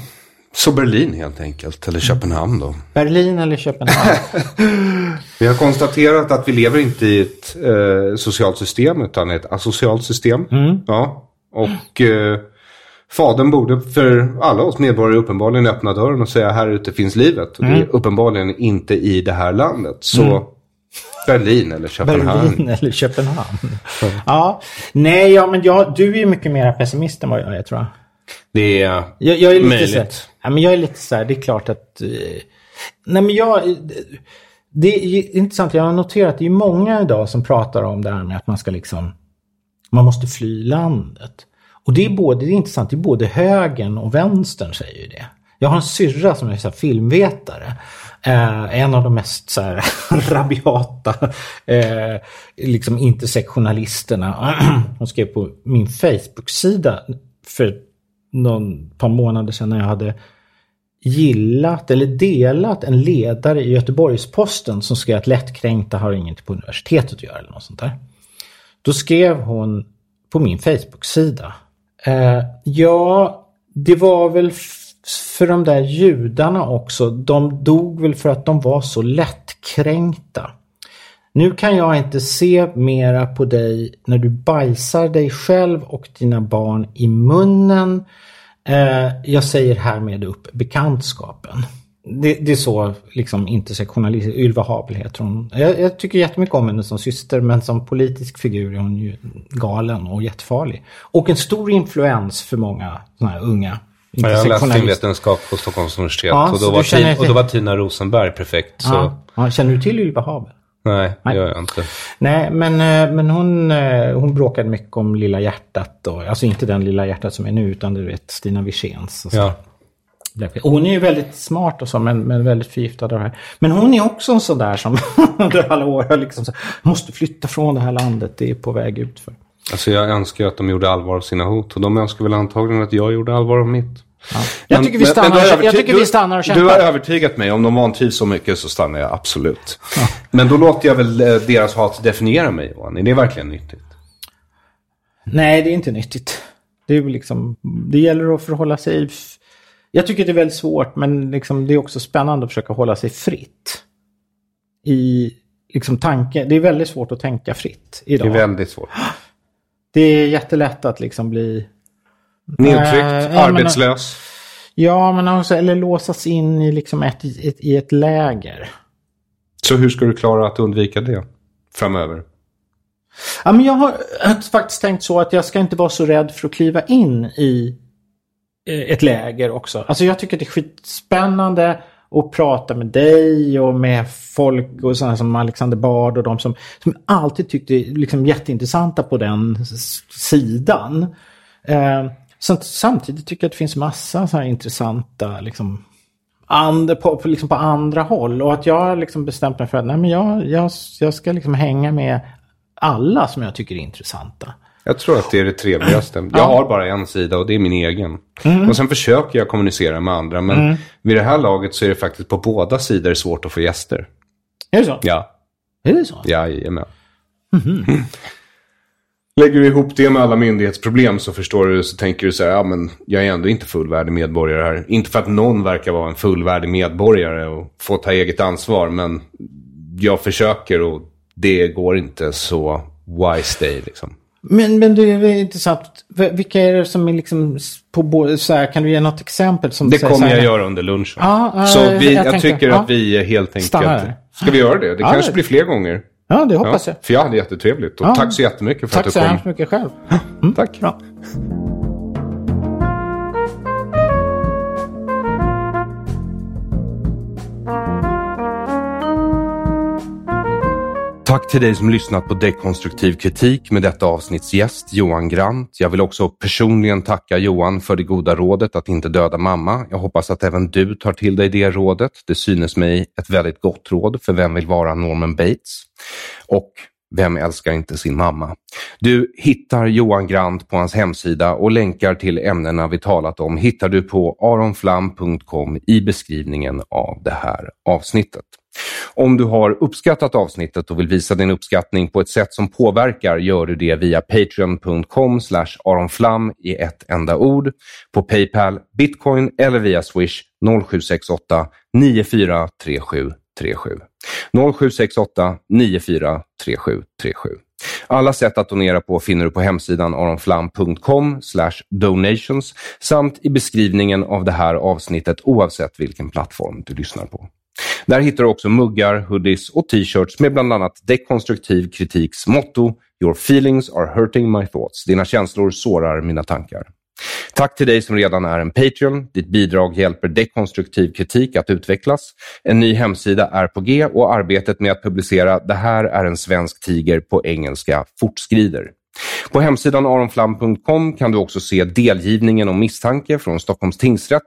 Så Berlin helt enkelt, eller Köpenhamn då. Berlin eller Köpenhamn? Vi har konstaterat att vi lever inte i ett eh, socialt system utan ett asocialt system. Ja. Och eh, fadern borde för alla oss medborgare uppenbarligen öppna dörren och säga här ute finns livet. Och det är uppenbarligen inte i det här landet. Så Berlin eller Köpenhamn. Berlin eller Köpenhamn? ja. Nej, ja, men jag, du är ju mycket mer pessimist än vad jag är tror jag. Det är Jag, jag är lite möjligt. så här, ja, men jag är lite så här, det är klart att... eh, nej men jag... Det är intressant, jag har noterat att det är många idag som pratar om det här med att man ska liksom... Man måste fly landet. Och det är både, det är intressant, det är både högern och vänstern säger ju det. Jag har en syrra som är så filmvetare. Eh, en av de mest så här, rabiata eh, liksom intersektionalisterna. Hon skrev på min Facebook-sida för någon par månader sedan när jag hade gillat eller delat en ledare i Göteborgs-Posten som skrev att lättkränkta har inget på universitetet att göra eller något sånt där. Då skrev hon på min Facebook-sida. Eh, ja, det var väl för de där judarna också. De dog väl för att de var så lättkränkta. Nu kan jag inte se mera på dig när du bajsar dig själv och dina barn i munnen. Eh, jag säger härmed upp bekantskapen. Det, det är så liksom intersektionalist, Ylva Habel heter hon. Jag, jag tycker jättemycket om henne som syster men som politisk figur är hon ju galen och jättefarlig. Och en stor influens för många såna här unga Ja, jag läste filmvetenskap på Stockholms universitet Ja, och, då var till- och då var Tina Rosenberg prefekt. Så Ja. Ja, känner du till Ylva Habel? nej, det gör jag inte. Nej, men, eh, men hon, eh, hon bråkade mycket om Lilla hjärtat. Och, alltså inte den Lilla hjärtat som är nu, utan du vet Stina Wirséns. Ja. och hon är ju väldigt smart och så, men, men väldigt förgiftad av det här. Men hon är också en sån där som under alla år har liksom så, måste flytta från det här landet, det är på väg ut för. Alltså jag önskar att de gjorde allvar av sina hot och de önskar väl antagligen att jag gjorde allvar av mitt. Jag Men- tycker vi men- stannar, men du har jag tycker vi stannar och Du har kämpar. övertygat mig. Om de vantrivs så mycket så stannar jag absolut. Men då låter jag väl eh, deras hat definiera mig Johan. Är det verkligen nyttigt? Nej, det är inte nyttigt. Det, är liksom, det gäller att förhålla sig... Jag tycker det är väldigt svårt, men liksom, det är också spännande att försöka hålla sig fritt. I liksom, tanke. Det är väldigt svårt att tänka fritt Det idag. är väldigt svårt. Det är jättelätt att liksom bli... Nedtryckt, men- arbetslös. Ja, men också, eller låsas in i, liksom ett, ett, i ett läger. Så hur ska du klara att undvika det framöver? Ja, men jag har faktiskt tänkt så att jag ska inte vara så rädd för att kliva in i eh, ett läger också. Alltså jag tycker det är skitspännande och prata med dig och med folk och sådana som Alexander Bard och de som, som alltid tyckte liksom jätteintressanta på den sidan. Eh, så samtidigt tycker jag att det finns massa så här intressanta liksom, and, på, på, liksom på andra håll. Och att jag har liksom bestämt mig för att nej, men jag, jag, jag ska liksom hänga med alla som jag tycker är intressanta. Jag tror att det är det trevligaste. Jag har bara en sida och det är min egen. Mm. Och sen försöker jag kommunicera med andra. Men vid det här laget så är det faktiskt på båda sidor svårt att få gäster. Är det så? Ja, Är det så? jajamän. Mhm. Lägger du ihop det med alla myndighetsproblem så förstår du, så tänker du så här, ja men jag är ändå inte fullvärdig medborgare här. Inte för att någon verkar vara en fullvärdig medborgare och få ta eget ansvar, men jag försöker och det går inte så why stay liksom. Men, men det är intressant. Vilka är det som är liksom på både så här, kan du ge något exempel? Som Det säger kommer så här- jag göra under lunchen. Ja, ja, så vi, jag jag, tycker ja. att vi helt Stannar enkelt... där. Ska vi göra det? Det Ja, kanske det- blir fler gånger. Ja, det Ja, hoppas jag. för jag hade jättetrevligt. Och Ja. tack så jättemycket för Tack att så du kom. hemskt mycket själv. Tack. Bra. Tack till dig som lyssnat på Dekonstruktiv kritik med detta avsnitts gäst Johan Grant. Jag vill också personligen tacka Johan för det goda rådet att inte döda mamma. Jag hoppas att även du tar till dig det rådet. Det synes mig ett väldigt gott råd för vem vill vara Norman Bates. Och vem älskar inte sin mamma? Du hittar Johan Grant på hans hemsida och länkar till ämnena vi talat om hittar du på aronflam.com i beskrivningen av det här avsnittet. Om du har uppskattat avsnittet och vill visa din uppskattning på ett sätt som påverkar gör du det via patreon.com aronflam i ett enda ord, på Paypal, bitcoin eller via swish 0768 943737. 0768 943737. Alla sätt att donera på finner du på hemsidan aronflam.com donations samt i beskrivningen av det här avsnittet oavsett vilken plattform du lyssnar på. Där hittar du också muggar, hoodies och t-shirts med bland annat dekonstruktiv kritiks motto Your feelings are hurting my thoughts. Dina känslor sårar mina tankar. Tack till dig som redan är en Patreon. Ditt bidrag hjälper dekonstruktiv kritik att utvecklas. En ny hemsida är på G och arbetet med att publicera Det här är en svensk tiger på engelska fortskrider. På hemsidan aronflam.com kan du också se delgivningen om misstanke från Stockholms tingsrätt.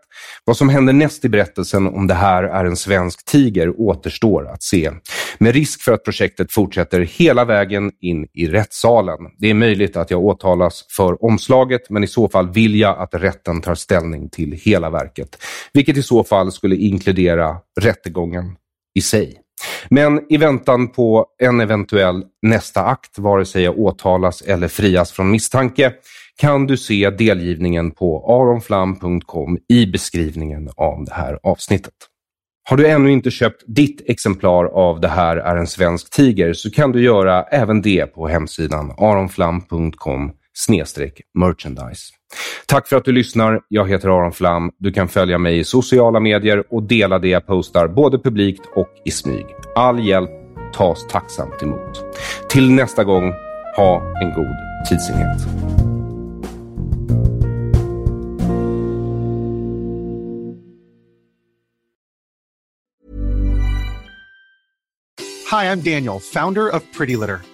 Vad som händer näst i berättelsen om det här är en svensk tiger återstår att se. Med risk för att projektet fortsätter hela vägen in i rättssalen. Det är möjligt att jag åtalas för omslaget men i så fall vill jag att rätten tar ställning till hela verket. Vilket i så fall skulle inkludera rättegången i sig. Men i väntan på en eventuell nästa akt, vare sig jag åtalas eller frias från misstanke, kan du se delgivningen på aronflam.com i beskrivningen av det här avsnittet. Har du ännu inte köpt ditt exemplar av Det här är en svensk tiger så kan du göra även det på hemsidan aronflam.com snedstreck merchandise. Tack för att du lyssnar. Jag heter Aron Flam. Du kan följa mig i sociala medier och dela det jag postar både publikt och i smyg. All hjälp tas tacksamt emot. Till nästa gång, ha en god tidsenhet. Hi, I'm Daniel, founder of Pretty Litter.